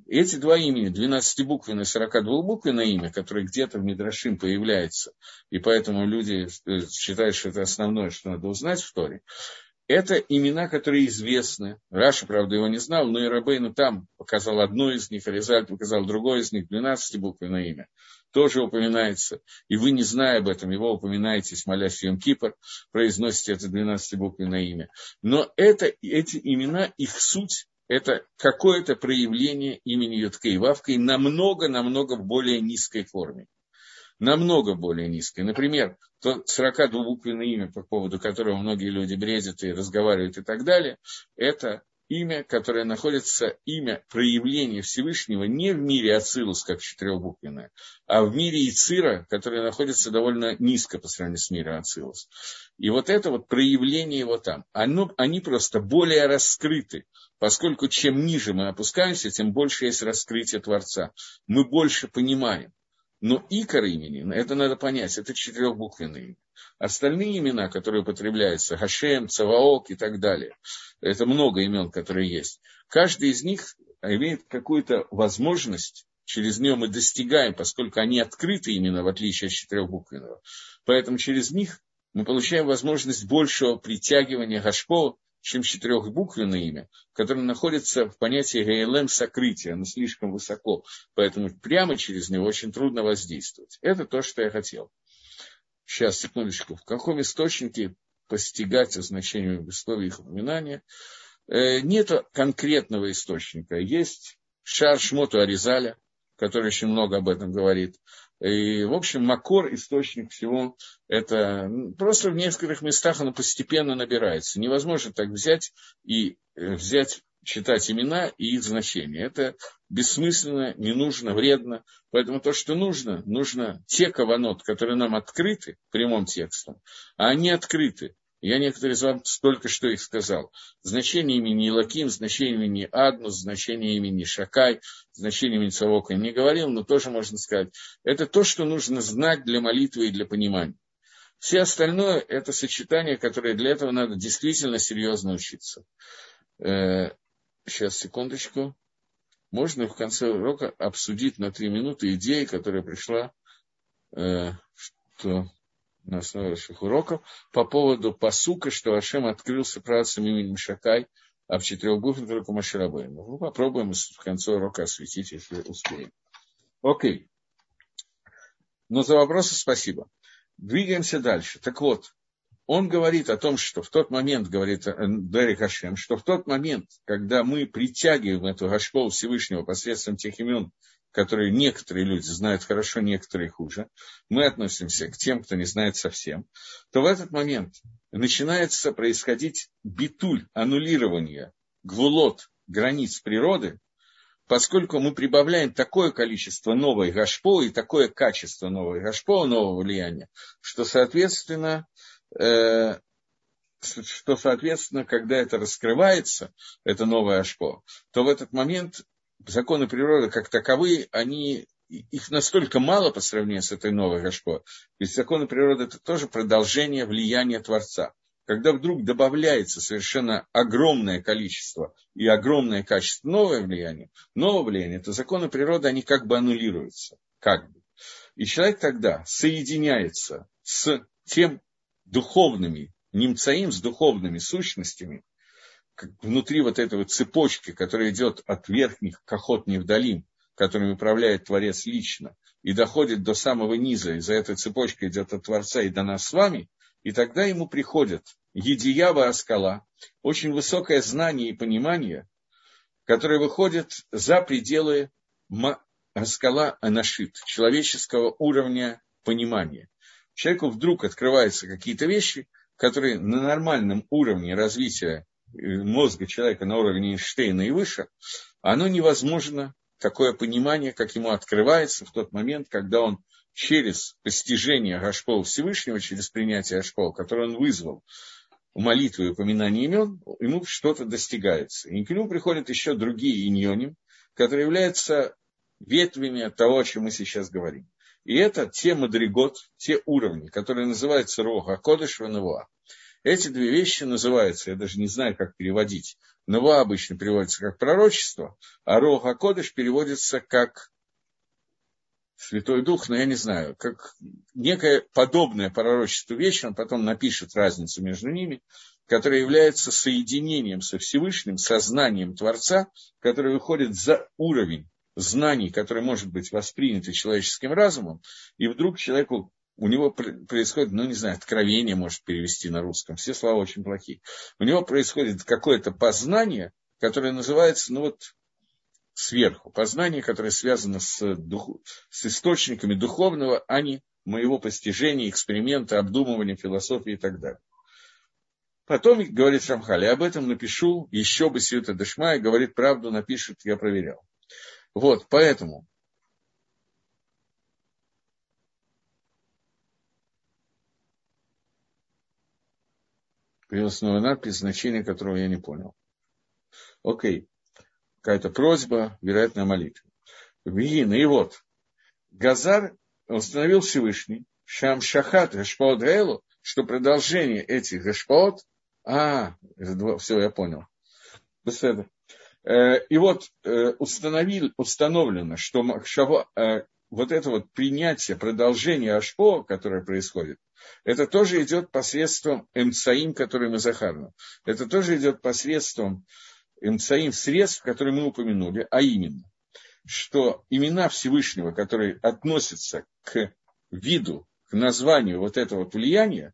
Эти два имени, 12-буквенное и 42-буквенное имя, которое где-то в Мидрашим появляется, и поэтому люди э, считают, что это основное, что надо узнать в Торе, это имена, которые известны. Раша, правда, его не знал, но и Рабейну там показал одно из них, а Резаль показал другое из них, 12-буквенное имя. Тоже упоминается. И вы, не зная об этом, его упоминаете, молясь Йом Кипр, произносите это 12-буквенное имя. Но это, эти имена, их суть это какое-то проявление имени Ютка и Вавка намного-намного в более низкой форме. Намного более низкой. Например, то 42-буквенное имя, по поводу которого многие люди бредят и разговаривают и так далее, это имя, которое находится, имя проявления Всевышнего не в мире Ацилус, как четырехбуквенное, а в мире Ицира, которое находится довольно низко по сравнению с миром Ацилус. И вот это вот проявление его там, оно, они просто более раскрыты, поскольку чем ниже мы опускаемся, тем больше есть раскрытие Творца. Мы больше понимаем. Но икор имени, это надо понять, это четырехбуквенное имя. Остальные имена, которые употребляются, Хашем, Цаваок и так далее, это много имен, которые есть. Каждый из них имеет какую-то возможность, через нее мы достигаем, поскольку они открыты именно, в отличие от четырехбуквенного. Поэтому через них мы получаем возможность большего притягивания Гашпо, чем четырехбуквенное имя, которое находится в понятии ГЛМ сокрытия, оно слишком высоко, поэтому прямо через него очень трудно воздействовать. Это то, что я хотел. Сейчас, секундочку. В каком источнике постигать значение слова их упоминания? Э, нет конкретного источника. Есть Шар Шмоту Аризаля, который очень много об этом говорит. И, в общем, Макор, источник всего, это просто в нескольких местах оно постепенно набирается. Невозможно так взять и э, взять читать имена и их значения. Это бессмысленно, не нужно, вредно. Поэтому то, что нужно, нужно те каванот, которые нам открыты прямым текстом, а они открыты. Я некоторые из вам только что их сказал. Значение имени Илаким, значение имени Аднус, значение имени Шакай, значение имени Цавока не говорил, но тоже можно сказать. Это то, что нужно знать для молитвы и для понимания. Все остальное – это сочетание, которое для этого надо действительно серьезно учиться. Э, сейчас, секундочку. Можно в конце урока обсудить на три минуты идеи, которая пришла, э, что на основе ваших уроков, по поводу посука, что Ашем открылся працам именем Шакай, а в четырех буквах только Маширабейн. Ну, попробуем в конце урока осветить, если успеем. Окей. Но за вопросы спасибо. Двигаемся дальше. Так вот, он говорит о том, что в тот момент, говорит э, Дерри Хашем, что в тот момент, когда мы притягиваем эту Гашпол Всевышнего посредством тех имен, которые некоторые люди знают хорошо, некоторые хуже, мы относимся к тем, кто не знает совсем, то в этот момент начинается происходить битуль, аннулирование, гвулот, границ природы, поскольку мы прибавляем такое количество новой гашпо и такое качество новой гашпо, нового влияния, что, соответственно, э, что, соответственно, когда это раскрывается, это новое ашпо, то в этот момент законы природы как таковые, они, их настолько мало по сравнению с этой новой Гашпо. Ведь законы природы это тоже продолжение влияния Творца. Когда вдруг добавляется совершенно огромное количество и огромное качество новое влияние, новое влияние, то законы природы, они как бы аннулируются. Как бы. И человек тогда соединяется с тем духовными, немцаим, с духовными сущностями, внутри вот этой вот цепочки, которая идет от верхних к охотним вдалим, которыми управляет Творец лично, и доходит до самого низа, и за этой цепочкой идет от Творца и до нас с вами, и тогда ему приходит Едиява Аскала, очень высокое знание и понимание, которое выходит за пределы Аскала Анашит, человеческого уровня понимания. Человеку вдруг открываются какие-то вещи, которые на нормальном уровне развития мозга человека на уровне Эйнштейна и выше, оно невозможно такое понимание, как ему открывается в тот момент, когда он через постижение Гашпол Всевышнего, через принятие Гашпол, которое он вызвал в молитву и упоминание имен, ему что-то достигается. И к нему приходят еще другие иньони, которые являются ветвями того, о чем мы сейчас говорим. И это те мадригот, те уровни, которые называются Рога, Кодыш и Навуа. Эти две вещи называются, я даже не знаю, как переводить. Навуа обычно переводится как пророчество, а Рога Кодыш переводится как Святой Дух, но я не знаю, как некое подобное пророчество вещи, он потом напишет разницу между ними, которая является соединением со Всевышним, сознанием Творца, который выходит за уровень знаний, который может быть воспринято человеческим разумом, и вдруг человеку у него происходит, ну, не знаю, откровение может перевести на русском, все слова очень плохие. У него происходит какое-то познание, которое называется, ну, вот, сверху. Познание, которое связано с, дух, с источниками духовного, а не моего постижения, эксперимента, обдумывания, философии и так далее. Потом, говорит Шамхали, об этом напишу, еще бы Сьюта Дашмай, говорит правду, напишет, я проверял. Вот, поэтому Появилась новая надпись, значение которого я не понял. Окей какая-то просьба, вероятно, молитва. Виин, и вот, Газар установил Всевышний, Шам Шахат Гашпаот Гаэлу, что продолжение этих Гашпаот, а, все, я понял. Э, и вот э, установили, установлено, что э, вот это вот принятие, продолжение Ашпо, которое происходит, это тоже идет посредством Эмцаим, который мы захарну. Это тоже идет посредством имцаим средств, которые мы упомянули, а именно, что имена Всевышнего, которые относятся к виду, к названию вот этого вот влияния,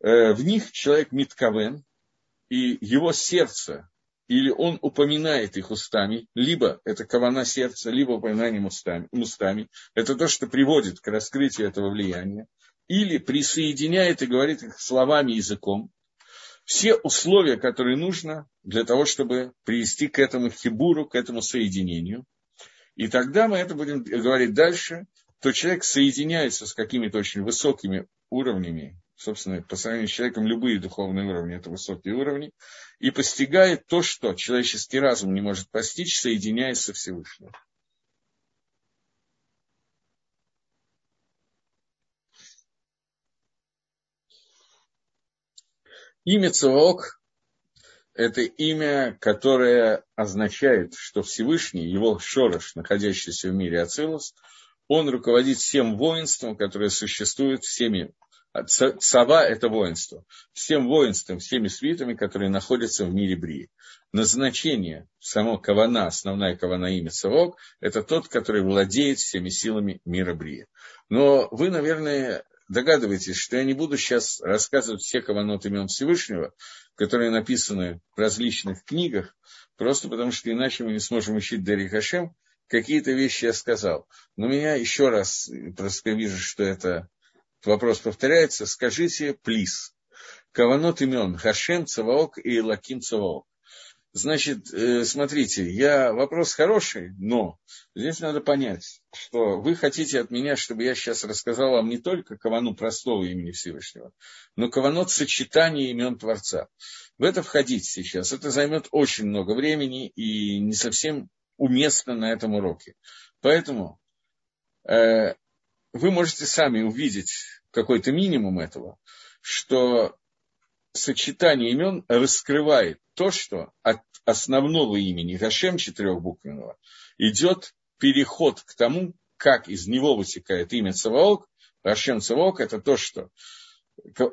э, в них человек Митковен, и его сердце, или он упоминает их устами, либо это кавана сердца, либо упоминанием устами, устами, это то, что приводит к раскрытию этого влияния, или присоединяет и говорит их словами, языком, все условия, которые нужно для того, чтобы привести к этому хибуру, к этому соединению. И тогда мы это будем говорить дальше, то человек соединяется с какими-то очень высокими уровнями, собственно, по сравнению с человеком любые духовные уровни – это высокие уровни, и постигает то, что человеческий разум не может постичь, соединяясь со Всевышним. Имя Цаваок – это имя, которое означает, что Всевышний, его Шорош, находящийся в мире Ацилус, он руководит всем воинством, которое существует, всеми Сава – это воинство. Всем воинством, всеми свитами, которые находятся в мире Брии. Назначение само Кавана, основная Кавана имя Савок, это тот, который владеет всеми силами мира Брии. Но вы, наверное, догадываетесь, что я не буду сейчас рассказывать все каванот имен Всевышнего, которые написаны в различных книгах, просто потому что иначе мы не сможем учить Дари Хашем. Какие-то вещи я сказал. Но меня еще раз, просто вижу, что это вопрос повторяется, скажите, плиз. Каванот имен Хашем, Цаваок и Лаким Цаваок. Значит, э, смотрите, я, вопрос хороший, но здесь надо понять, что вы хотите от меня, чтобы я сейчас рассказал вам не только кавану простого имени Всевышнего, но каванот сочетания имен Творца. В это входить сейчас, это займет очень много времени и не совсем уместно на этом уроке. Поэтому э, вы можете сами увидеть какой-то минимум этого, что сочетание имен раскрывает то, что от основного имени Гашем четырехбуквенного идет переход к тому, как из него вытекает имя Цаваок. Гашем Цаваок – это то, что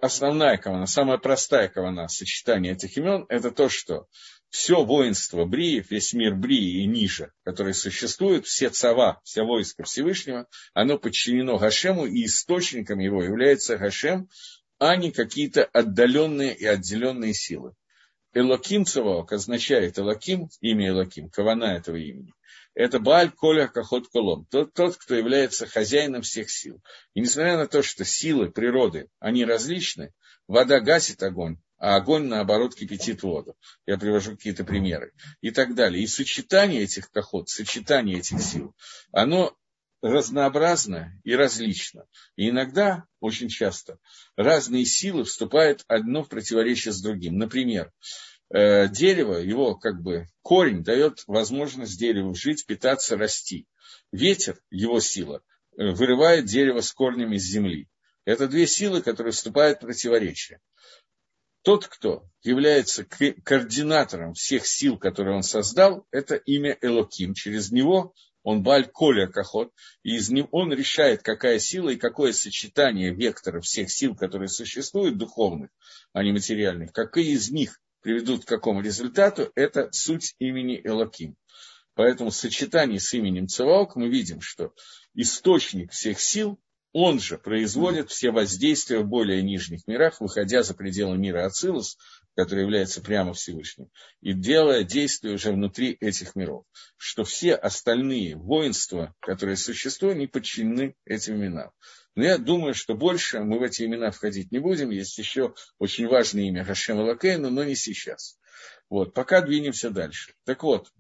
основная кавана, самая простая кавана сочетания этих имен – это то, что все воинство Бриев, весь мир Брии и ниже, который существует, все цава, вся войска Всевышнего, оно подчинено Гашему, и источником его является Гашем, а не какие-то отдаленные и отделенные силы. Элоким Цаваок означает Элоким, имя Элоким, кавана этого имени. Это Бааль Коля Кахот Колом, тот, тот, кто является хозяином всех сил. И несмотря на то, что силы природы, они различны, вода гасит огонь, а огонь, наоборот, кипятит воду. Я привожу какие-то примеры. И так далее. И сочетание этих кохот, сочетание этих сил, оно разнообразно и различно. И иногда, очень часто, разные силы вступают одно в противоречие с другим. Например, дерево, его как бы корень дает возможность дереву жить, питаться, расти. Ветер, его сила, э, вырывает дерево с корнями из земли. Это две силы, которые вступают в противоречие. Тот, кто является координатором всех сил, которые он создал, это имя Элоким. Через него он Баль Коля Кахот, и из него он решает, какая сила и какое сочетание векторов всех сил, которые существуют, духовных, а не материальных, какие из них приведут к какому результату, это суть имени Элоким. Поэтому в сочетании с именем Цеваок мы видим, что источник всех сил он же производит все воздействия в более нижних мирах, выходя за пределы мира Ацилус, который является прямо Всевышним, и делая действия уже внутри этих миров. Что все остальные воинства, которые существуют, не подчинены этим именам. Но я думаю, что больше мы в эти имена входить не будем. Есть еще очень важное имя Хашем Лакейну, но не сейчас. Вот, пока двинемся дальше. Так вот,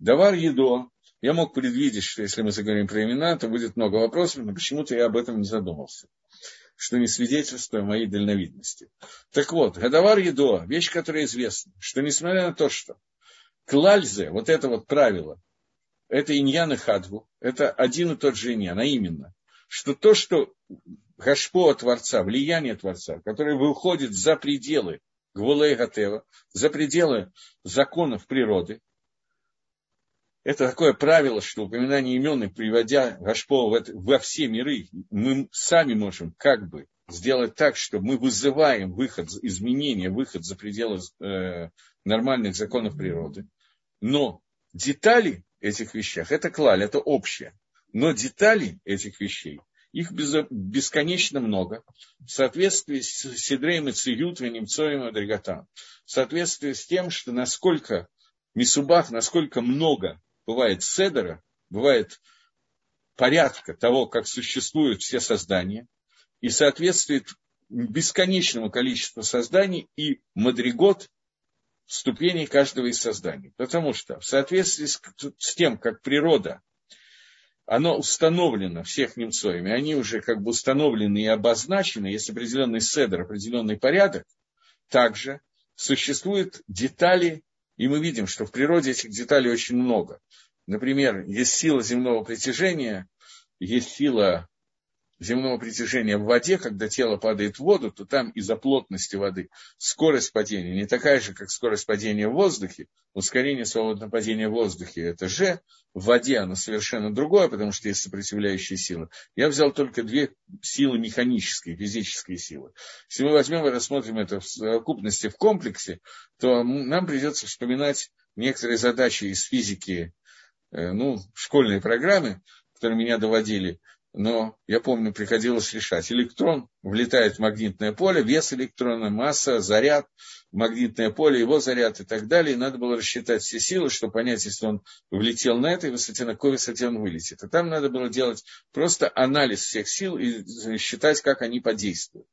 Давар Едо, я мог предвидеть, что если мы заговорим про имена, то будет много вопросов, но почему-то я об этом не задумался, что не свидетельство моей дальновидности. Так вот, Гадавар Едо, вещь, которая известна, что несмотря на то, что Клальзе, вот это вот правило, это иньян и хадву, это один и тот же иньян, а именно, что то, что Гашпо Творца, влияние Творца, которое выходит за пределы Гвулей Гатева, за пределы законов природы, это такое правило, что упоминание имен, приводя Гашпова во все миры, мы сами можем как бы сделать так, что мы вызываем выход, изменение, выход за пределы э, нормальных законов природы. Но детали этих вещах, это клаль, это общее. Но детали этих вещей, их бесконечно много, в соответствии с Сидреем и Циют, Венемцоем и Адригатан, в соответствии с тем, что насколько Мисубах, насколько много бывает седера, бывает порядка того, как существуют все создания, и соответствует бесконечному количеству созданий и мадригот ступеней каждого из созданий. Потому что в соответствии с, с тем, как природа, оно установлено всех немцоями, они уже как бы установлены и обозначены, есть определенный седер, определенный порядок, также существуют детали и мы видим, что в природе этих деталей очень много. Например, есть сила земного притяжения, есть сила земного притяжения в воде, когда тело падает в воду, то там из-за плотности воды скорость падения не такая же, как скорость падения в воздухе. Ускорение свободного падения в воздухе – это же, в воде оно совершенно другое, потому что есть сопротивляющие силы. Я взял только две силы механические, физические силы. Если мы возьмем и рассмотрим это в совокупности, в комплексе, то нам придется вспоминать некоторые задачи из физики, э, ну, школьной программы, которые меня доводили – но я помню, приходилось решать. Электрон влетает в магнитное поле, вес электрона, масса, заряд, магнитное поле, его заряд и так далее. И надо было рассчитать все силы, чтобы понять, если он влетел на этой высоте, на какой высоте он вылетит. И там надо было делать просто анализ всех сил и считать, как они подействуют.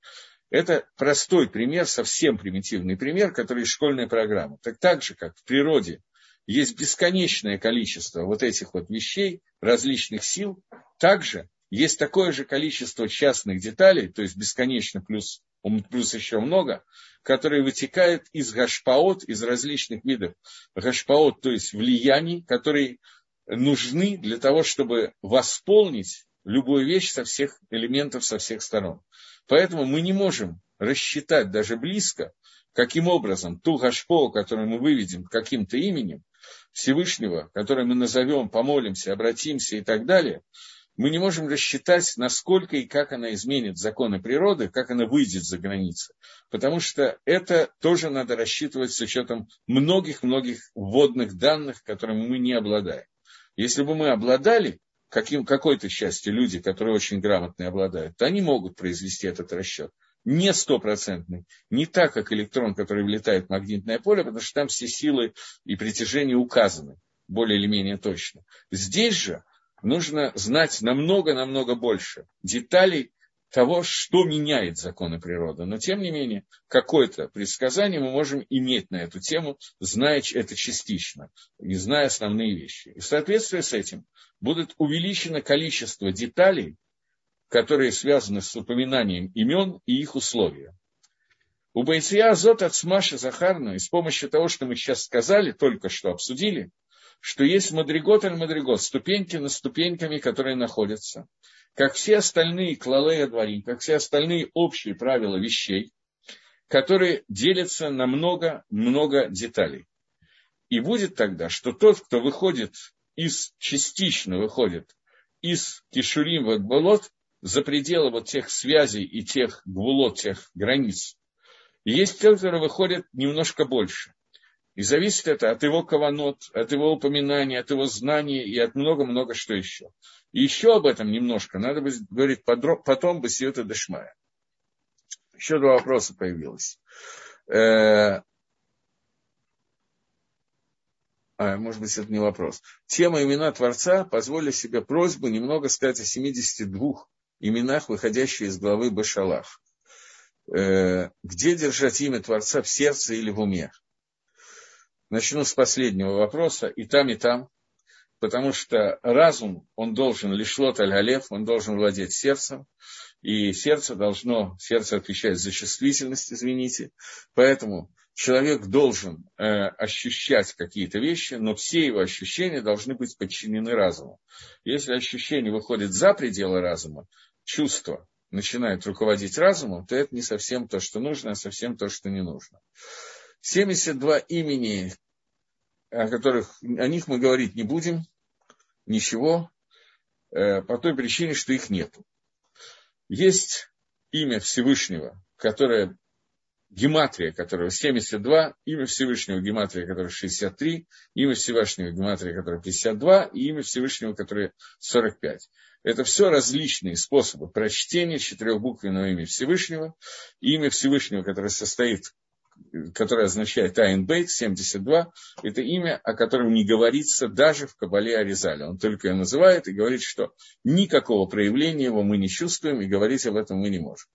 Это простой пример, совсем примитивный пример, который из школьной программы. Так, так же, как в природе есть бесконечное количество вот этих вот вещей, различных сил, также есть такое же количество частных деталей, то есть бесконечно плюс, плюс еще много, которые вытекают из гашпаот, из различных видов гашпаот, то есть влияний, которые нужны для того, чтобы восполнить любую вещь со всех элементов, со всех сторон. Поэтому мы не можем рассчитать даже близко, каким образом ту гашпо, которую мы выведем каким-то именем Всевышнего, который мы назовем, помолимся, обратимся и так далее – мы не можем рассчитать, насколько и как она изменит законы природы, как она выйдет за границы. Потому что это тоже надо рассчитывать с учетом многих-многих вводных данных, которыми мы не обладаем. Если бы мы обладали каким, какой-то частью люди, которые очень грамотно обладают, то они могут произвести этот расчет. Не стопроцентный, не так, как электрон, который влетает в магнитное поле, потому что там все силы и притяжения указаны более или менее точно. Здесь же нужно знать намного-намного больше деталей того, что меняет законы природы. Но, тем не менее, какое-то предсказание мы можем иметь на эту тему, зная это частично, и зная основные вещи. И в соответствии с этим будет увеличено количество деталей, которые связаны с упоминанием имен и их условия. У Байция Азот от Смаши Захарна, и с помощью того, что мы сейчас сказали, только что обсудили, что есть мадригот аль мадригот, ступеньки на ступеньками, которые находятся как все остальные клалея дворим, как все остальные общие правила вещей, которые делятся на много-много деталей. И будет тогда, что тот, кто выходит из, частично выходит из Кишурим в Гболот, за пределы вот тех связей и тех гвулот, тех границ, есть те, которые выходят немножко больше. И зависит это от его каванот, от его упоминания, от его знаний и от много-много что еще. И еще об этом немножко надо бы говорить потом бы Сиота Дешмая. Еще два вопроса появилось. Э, а, может быть, это не вопрос. Тема имена Творца позволили себе просьбу немного сказать о 72 именах, выходящих из главы Башалах. Э, где держать имя Творца в сердце или в уме? Начну с последнего вопроса. И там, и там потому что разум, он должен лишлот аль он должен владеть сердцем, и сердце должно, сердце отвечает за чувствительность, извините, поэтому человек должен э, ощущать какие-то вещи, но все его ощущения должны быть подчинены разуму. Если ощущение выходит за пределы разума, чувство начинает руководить разумом, то это не совсем то, что нужно, а совсем то, что не нужно. 72 имени, о которых о них мы говорить не будем, ничего, э, по той причине, что их нет. Есть имя Всевышнего, которое гематрия, которого 72, имя Всевышнего гематрия, которое 63, имя Всевышнего гематрия, которое 52, и имя Всевышнего, которое 45. Это все различные способы прочтения четырехбуквенного имя Всевышнего, имя Всевышнего, которое состоит которое означает Айн Бейт, 72, это имя, о котором не говорится даже в Кабале Аризале. Он только ее называет и говорит, что никакого проявления его мы не чувствуем, и говорить об этом мы не можем.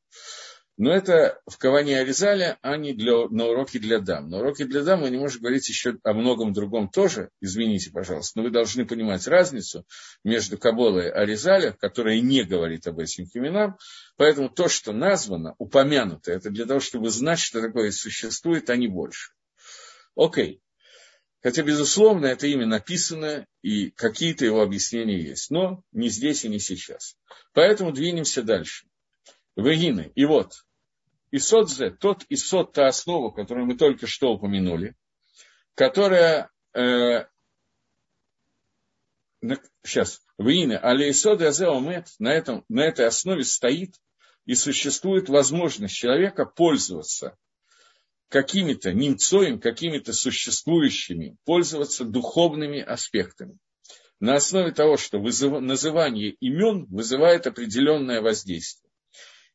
Но это в Каване Аризаля, а не для, на уроке для дам. На уроке для дам мы не можем говорить еще о многом другом тоже, извините, пожалуйста, но вы должны понимать разницу между Каболой и Аризаля, которая не говорит об этих именах, поэтому то, что названо, упомянуто, это для того, чтобы знать, что такое существует, а не больше. Окей. Хотя, безусловно, это имя написано, и какие-то его объяснения есть, но не здесь и не сейчас. Поэтому двинемся дальше. Вегины. И вот, Исот Зе, тот Исот, та основа, которую мы только что упомянули, которая э, сейчас, Вине, але Исот Омет на, этом, на этой основе стоит и существует возможность человека пользоваться какими-то немцоем, какими-то существующими, пользоваться духовными аспектами. На основе того, что вызыв... называние имен вызывает определенное воздействие.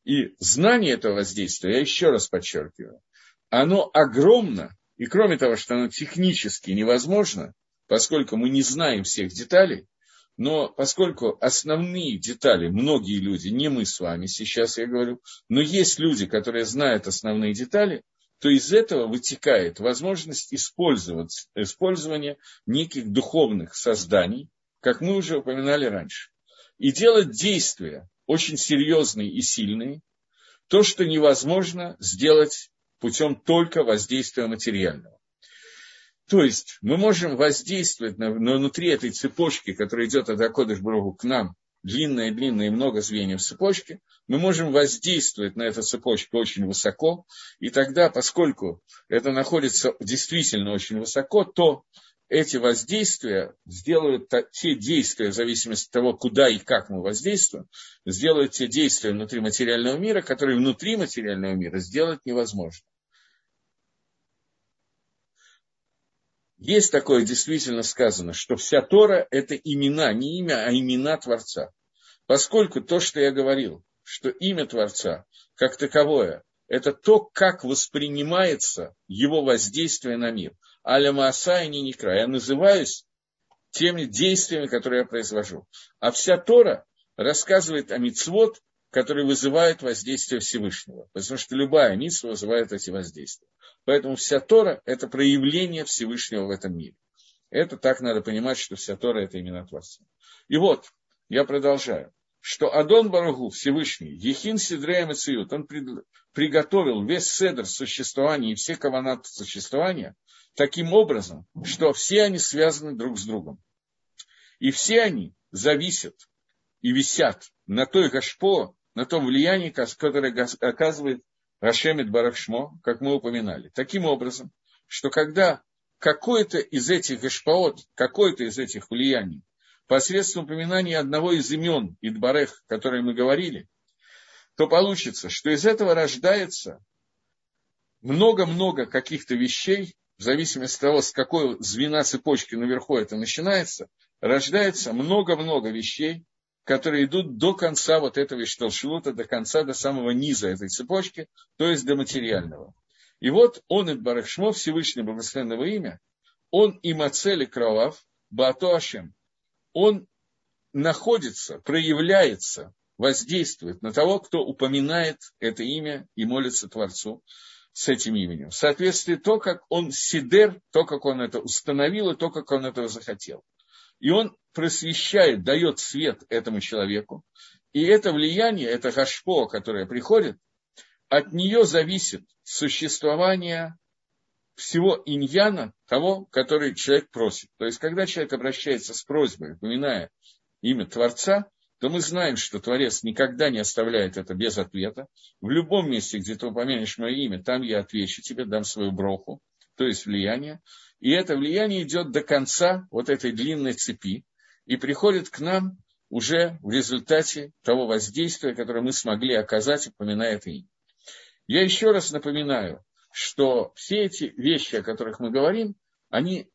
И знание этого воздействия, я еще раз подчеркиваю, оно огромно, и кроме того, что оно технически невозможно, поскольку мы не знаем всех деталей, но поскольку основные детали многие люди, не мы с вами сейчас я говорю, но есть люди, которые знают основные детали, то из этого вытекает возможность использовать, использования неких духовных созданий, как мы уже упоминали раньше, и делать действия, очень серьезные и сильные, то, что невозможно сделать путем только воздействия материального. То есть мы можем воздействовать на, на внутри этой цепочки, которая идет от Акодыш Брогу к нам, длинная-длинная много звеньев цепочки, мы можем воздействовать на эту цепочку очень высоко, и тогда, поскольку это находится действительно очень высоко, то эти воздействия сделают те действия, в зависимости от того, куда и как мы воздействуем, сделают те действия внутри материального мира, которые внутри материального мира сделать невозможно. Есть такое действительно сказано, что вся Тора – это имена, не имя, а имена Творца. Поскольку то, что я говорил, что имя Творца как таковое – это то, как воспринимается его воздействие на мир – аля мааса и не некра. Я называюсь теми действиями, которые я произвожу. А вся Тора рассказывает о мицвод, которые вызывают воздействие Всевышнего. Потому что любая митсва вызывает эти воздействия. Поэтому вся Тора – это проявление Всевышнего в этом мире. Это так надо понимать, что вся Тора – это именно Творца. И вот, я продолжаю, что Адон Барагу, Всевышний, Ехин Сидрея Мациют, он приготовил весь седр существования и все каванаты существования таким образом, что все они связаны друг с другом. И все они зависят и висят на той гашпо, на том влиянии, которое оказывает Рашемит Барахшмо, как мы упоминали. Таким образом, что когда какое-то из этих гашпаот, какое-то из этих влияний, посредством упоминания одного из имен Идбарех, которые мы говорили, то получится, что из этого рождается много-много каких-то вещей, в зависимости от того, с какой звена цепочки наверху это начинается, рождается много-много вещей, которые идут до конца вот этого Ишталшилута, до конца, до самого низа этой цепочки, то есть до материального. И вот он, и Барахшмо, Всевышнего Благословенного имя, он и Мацели Кровав, Ашем, он находится, проявляется, воздействует на того, кто упоминает это имя и молится Творцу с этим именем. В соответствии то, как он сидер, то, как он это установил, и то, как он этого захотел. И он просвещает, дает свет этому человеку. И это влияние, это гашпо, которое приходит, от нее зависит существование всего иньяна, того, который человек просит. То есть, когда человек обращается с просьбой, упоминая имя Творца, то мы знаем, что Творец никогда не оставляет это без ответа. В любом месте, где ты упомянешь мое имя, там я отвечу тебе, дам свою броху, то есть влияние. И это влияние идет до конца вот этой длинной цепи и приходит к нам уже в результате того воздействия, которое мы смогли оказать, упоминая это имя. Я еще раз напоминаю, что все эти вещи, о которых мы говорим, они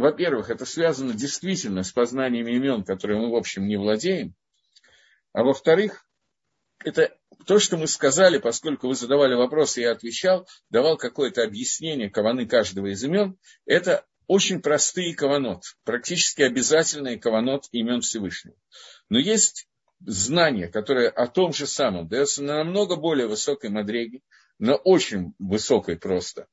во-первых, это связано действительно с познанием имен, которые мы, в общем, не владеем. А во-вторых, это то, что мы сказали, поскольку вы задавали вопросы, я отвечал, давал какое-то объяснение каваны каждого из имен, это очень простые каванот, практически обязательные каванот имен Всевышнего. Но есть знание, которое о том же самом дается на намного более высокой мадреге, но очень высокой просто.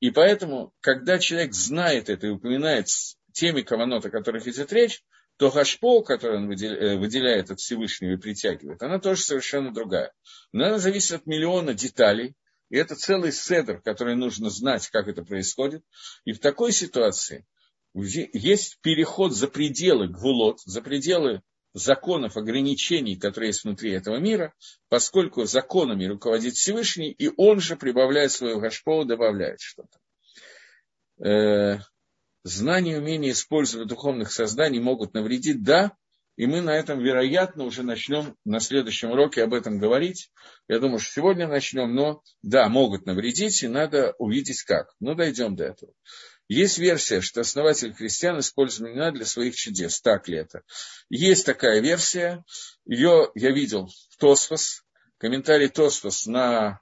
И поэтому, когда человек знает это и упоминает теми каванот, о которых идет речь, то гашпо, который он э, выделяет от Всевышнего и притягивает, она тоже совершенно другая. Но она зависит от миллиона деталей, и это целый седр, который нужно знать, как это происходит. И в такой ситуации есть переход за пределы гвулот, за пределы законов, ограничений, которые есть внутри этого мира, поскольку законами руководит Всевышний, и он же, прибавляя свою гашпо, добавляет что-то. Знание и умение использовать духовных созданий могут навредить, да, и мы на этом, вероятно, уже начнем на следующем уроке об этом говорить. Я думаю, что сегодня начнем, но да, могут навредить, и надо увидеть как. Но дойдем до этого. Есть версия, что основатель христиан использует имена для своих чудес. Так ли это? Есть такая версия. Ее я видел в Тосфос, комментарий Тосфос на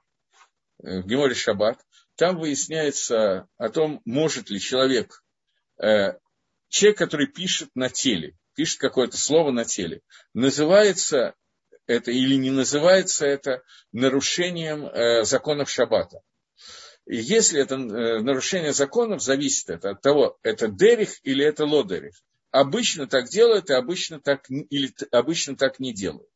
э, в Геморе Шаббат. Там выясняется о том, может ли человек, человек, который пишет на теле, пишет какое-то слово на теле, называется это или не называется это нарушением э, законов Шаббата. И если это э, нарушение законов, зависит это от того, это дерих или это лодерих. Обычно так делают, и обычно так, или обычно так не делают.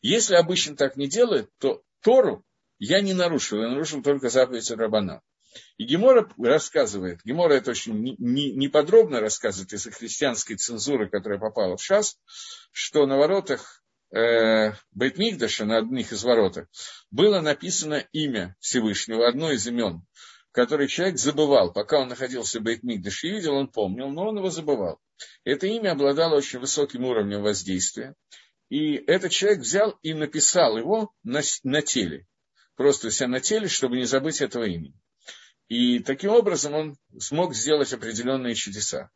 Если обычно так не делают, то Тору я не нарушил, я нарушил только заповедь Рабана. И Гемора рассказывает, Гемора это очень неподробно не, рассказывает из-за христианской цензуры, которая попала в ШАС, что на воротах э, Бейтмигдаша, на одних из воротах, было написано имя Всевышнего, одно из имен, которое человек забывал. Пока он находился в Бейтмигдаше и видел, он помнил, но он его забывал. Это имя обладало очень высоким уровнем воздействия. И этот человек взял и написал его на, на теле. Просто себя на теле, чтобы не забыть этого имени. И таким образом он смог сделать определенные чудеса.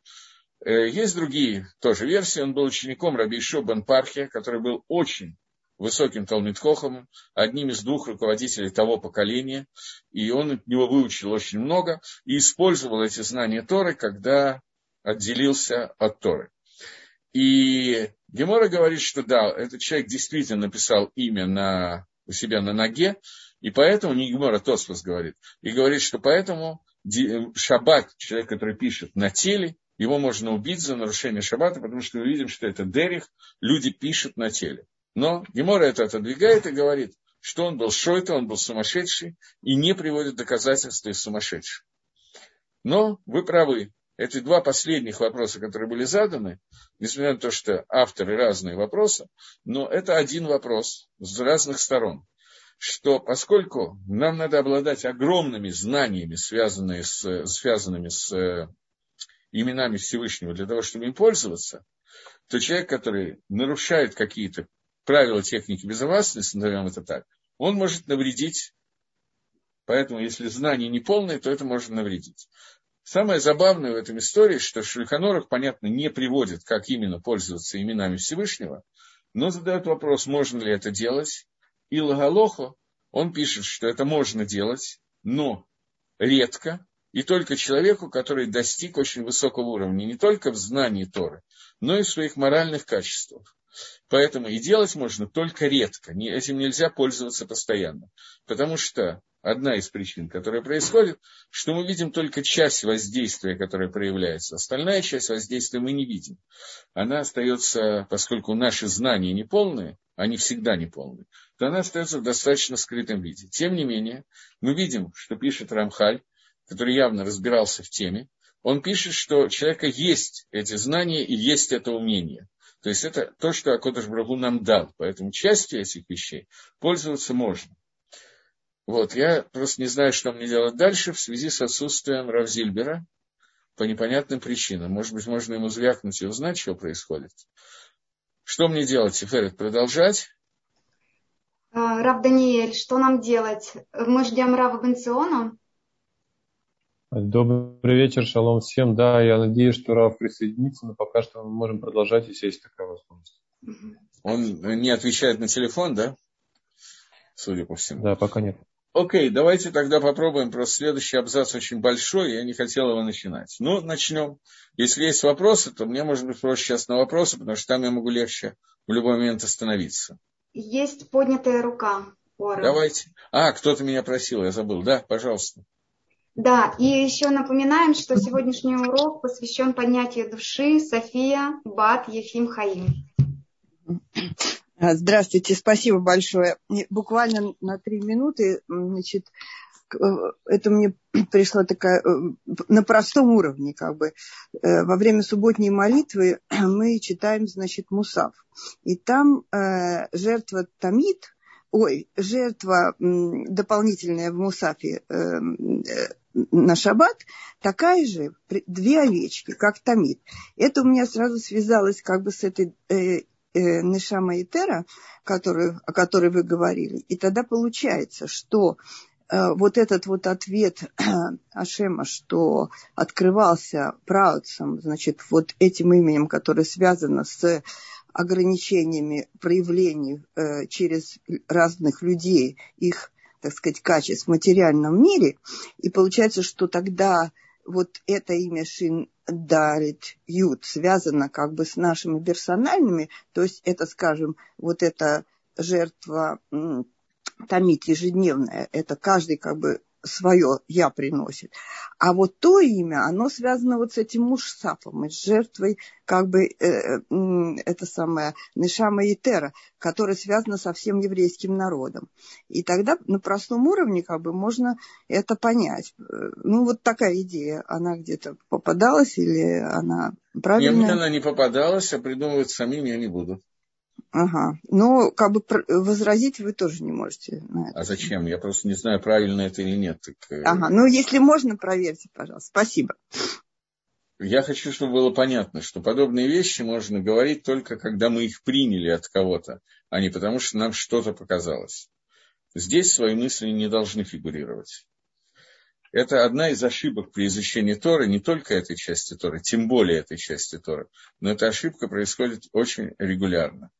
Э, есть другие тоже версии. Он был учеником Раби Бен Пархия, который был очень высоким Талмитхохом, одним из двух руководителей того поколения, и он от него выучил очень много и использовал эти знания Торы, когда отделился от Торы. И Гемора говорит, что да, этот человек действительно написал имя на, у себя на ноге, и поэтому, не Гемора, Тосфос говорит, и говорит, что поэтому шаббат, человек, который пишет на теле, его можно убить за нарушение шаббата, потому что мы видим, что это дерих, люди пишут на теле. Но Гемора это отодвигает и говорит, что он был шойта, он был сумасшедший, и не приводит доказательства из сумасшедших. Но вы правы, эти два последних вопроса, которые были заданы, несмотря на то, что авторы разные вопросы, но это один вопрос с разных сторон что поскольку нам надо обладать огромными знаниями, связанными с, связанными с э, именами Всевышнего, для того, чтобы им пользоваться, то человек, который нарушает какие-то правила техники безопасности, назовем это так, он может навредить. Поэтому, если знания не полные, то это может навредить. Самое забавное в этом истории, что Шульханорах, понятно, не приводит, как именно пользоваться именами Всевышнего, но задают вопрос, можно ли это делать, и Лагалохо, он пишет, что это можно делать, но редко, и только человеку, который достиг очень высокого уровня, не только в знании Торы, но и в своих моральных качествах. Поэтому и делать можно только редко, этим нельзя пользоваться постоянно. Потому что одна из причин, которая происходит, что мы видим только часть воздействия, которая проявляется. Остальная часть воздействия мы не видим. Она остается, поскольку наши знания неполные, они всегда неполные, то она остается в достаточно скрытом виде. Тем не менее, мы видим, что пишет Рамхаль, который явно разбирался в теме, он пишет, что у человека есть эти знания и есть это умение. То есть это то, что Акодыш Брагу нам дал. Поэтому частью этих вещей пользоваться можно. Вот, я просто не знаю, что мне делать дальше в связи с отсутствием Равзильбера по непонятным причинам. Может быть, можно ему звякнуть и узнать, что происходит. Что мне делать, Тиферет, продолжать? А, Рав Даниэль, что нам делать? Мы ждем Рава Бенциона? Добрый вечер, шалом всем. Да, я надеюсь, что Рав присоединится, но пока что мы можем продолжать, если есть такая возможность. Он не отвечает на телефон, да? Судя по всему. Да, пока нет. Окей, давайте тогда попробуем. Просто следующий абзац очень большой, я не хотел его начинать. Ну, начнем. Если есть вопросы, то мне может быть проще сейчас на вопросы, потому что там я могу легче в любой момент остановиться. Есть поднятая рука. Ора. Давайте. А, кто-то меня просил, я забыл. Да, пожалуйста. Да, и еще напоминаем, что сегодняшний урок посвящен поднятию души София Бат Ефим Хаим. А, здравствуйте, спасибо большое. Буквально на три минуты, значит, э, это мне пришла такая э, на простом уровне, как бы. Э, во время субботней молитвы мы читаем, значит, Мусав. И там э, жертва Тамид, ой, жертва дополнительная в Мусафе э, на шаббат такая же, две овечки, как Тамид. Это у меня сразу связалось как бы с этой э, э, Нешама и Тера, который, о которой вы говорили. И тогда получается, что э, вот этот вот ответ Ашема, что открывался праотцам, значит, вот этим именем, которое связано с ограничениями проявлений э, через разных людей, их, так сказать, качеств в материальном мире. И получается, что тогда вот это имя Шин Дарит Ют связано как бы с нашими персональными, то есть это, скажем, вот эта жертва томить ежедневная, это каждый как бы свое я приносит. А вот то имя, оно связано вот с этим мушсафом, с жертвой, как бы, э, э, это самое, Нешама Итера, которая связана со всем еврейским народом. И тогда на простом уровне, как бы, можно это понять. Ну, вот такая идея, она где-то попадалась или она правильная? Нет, она не попадалась, а придумывать самим я не буду. Ага. Ну, как бы возразить вы тоже не можете на это. А зачем? Я просто не знаю, правильно это или нет. Так... Э, ага. Ну, если можно, проверьте, пожалуйста. Спасибо. Я хочу, чтобы было понятно, что подобные вещи можно говорить только когда мы их приняли от кого-то, а не потому, что нам что-то показалось. Здесь свои мысли не должны фигурировать. Это одна из ошибок при изучении Торы, не только этой части Торы, тем более этой части Торы, но эта ошибка происходит очень регулярно.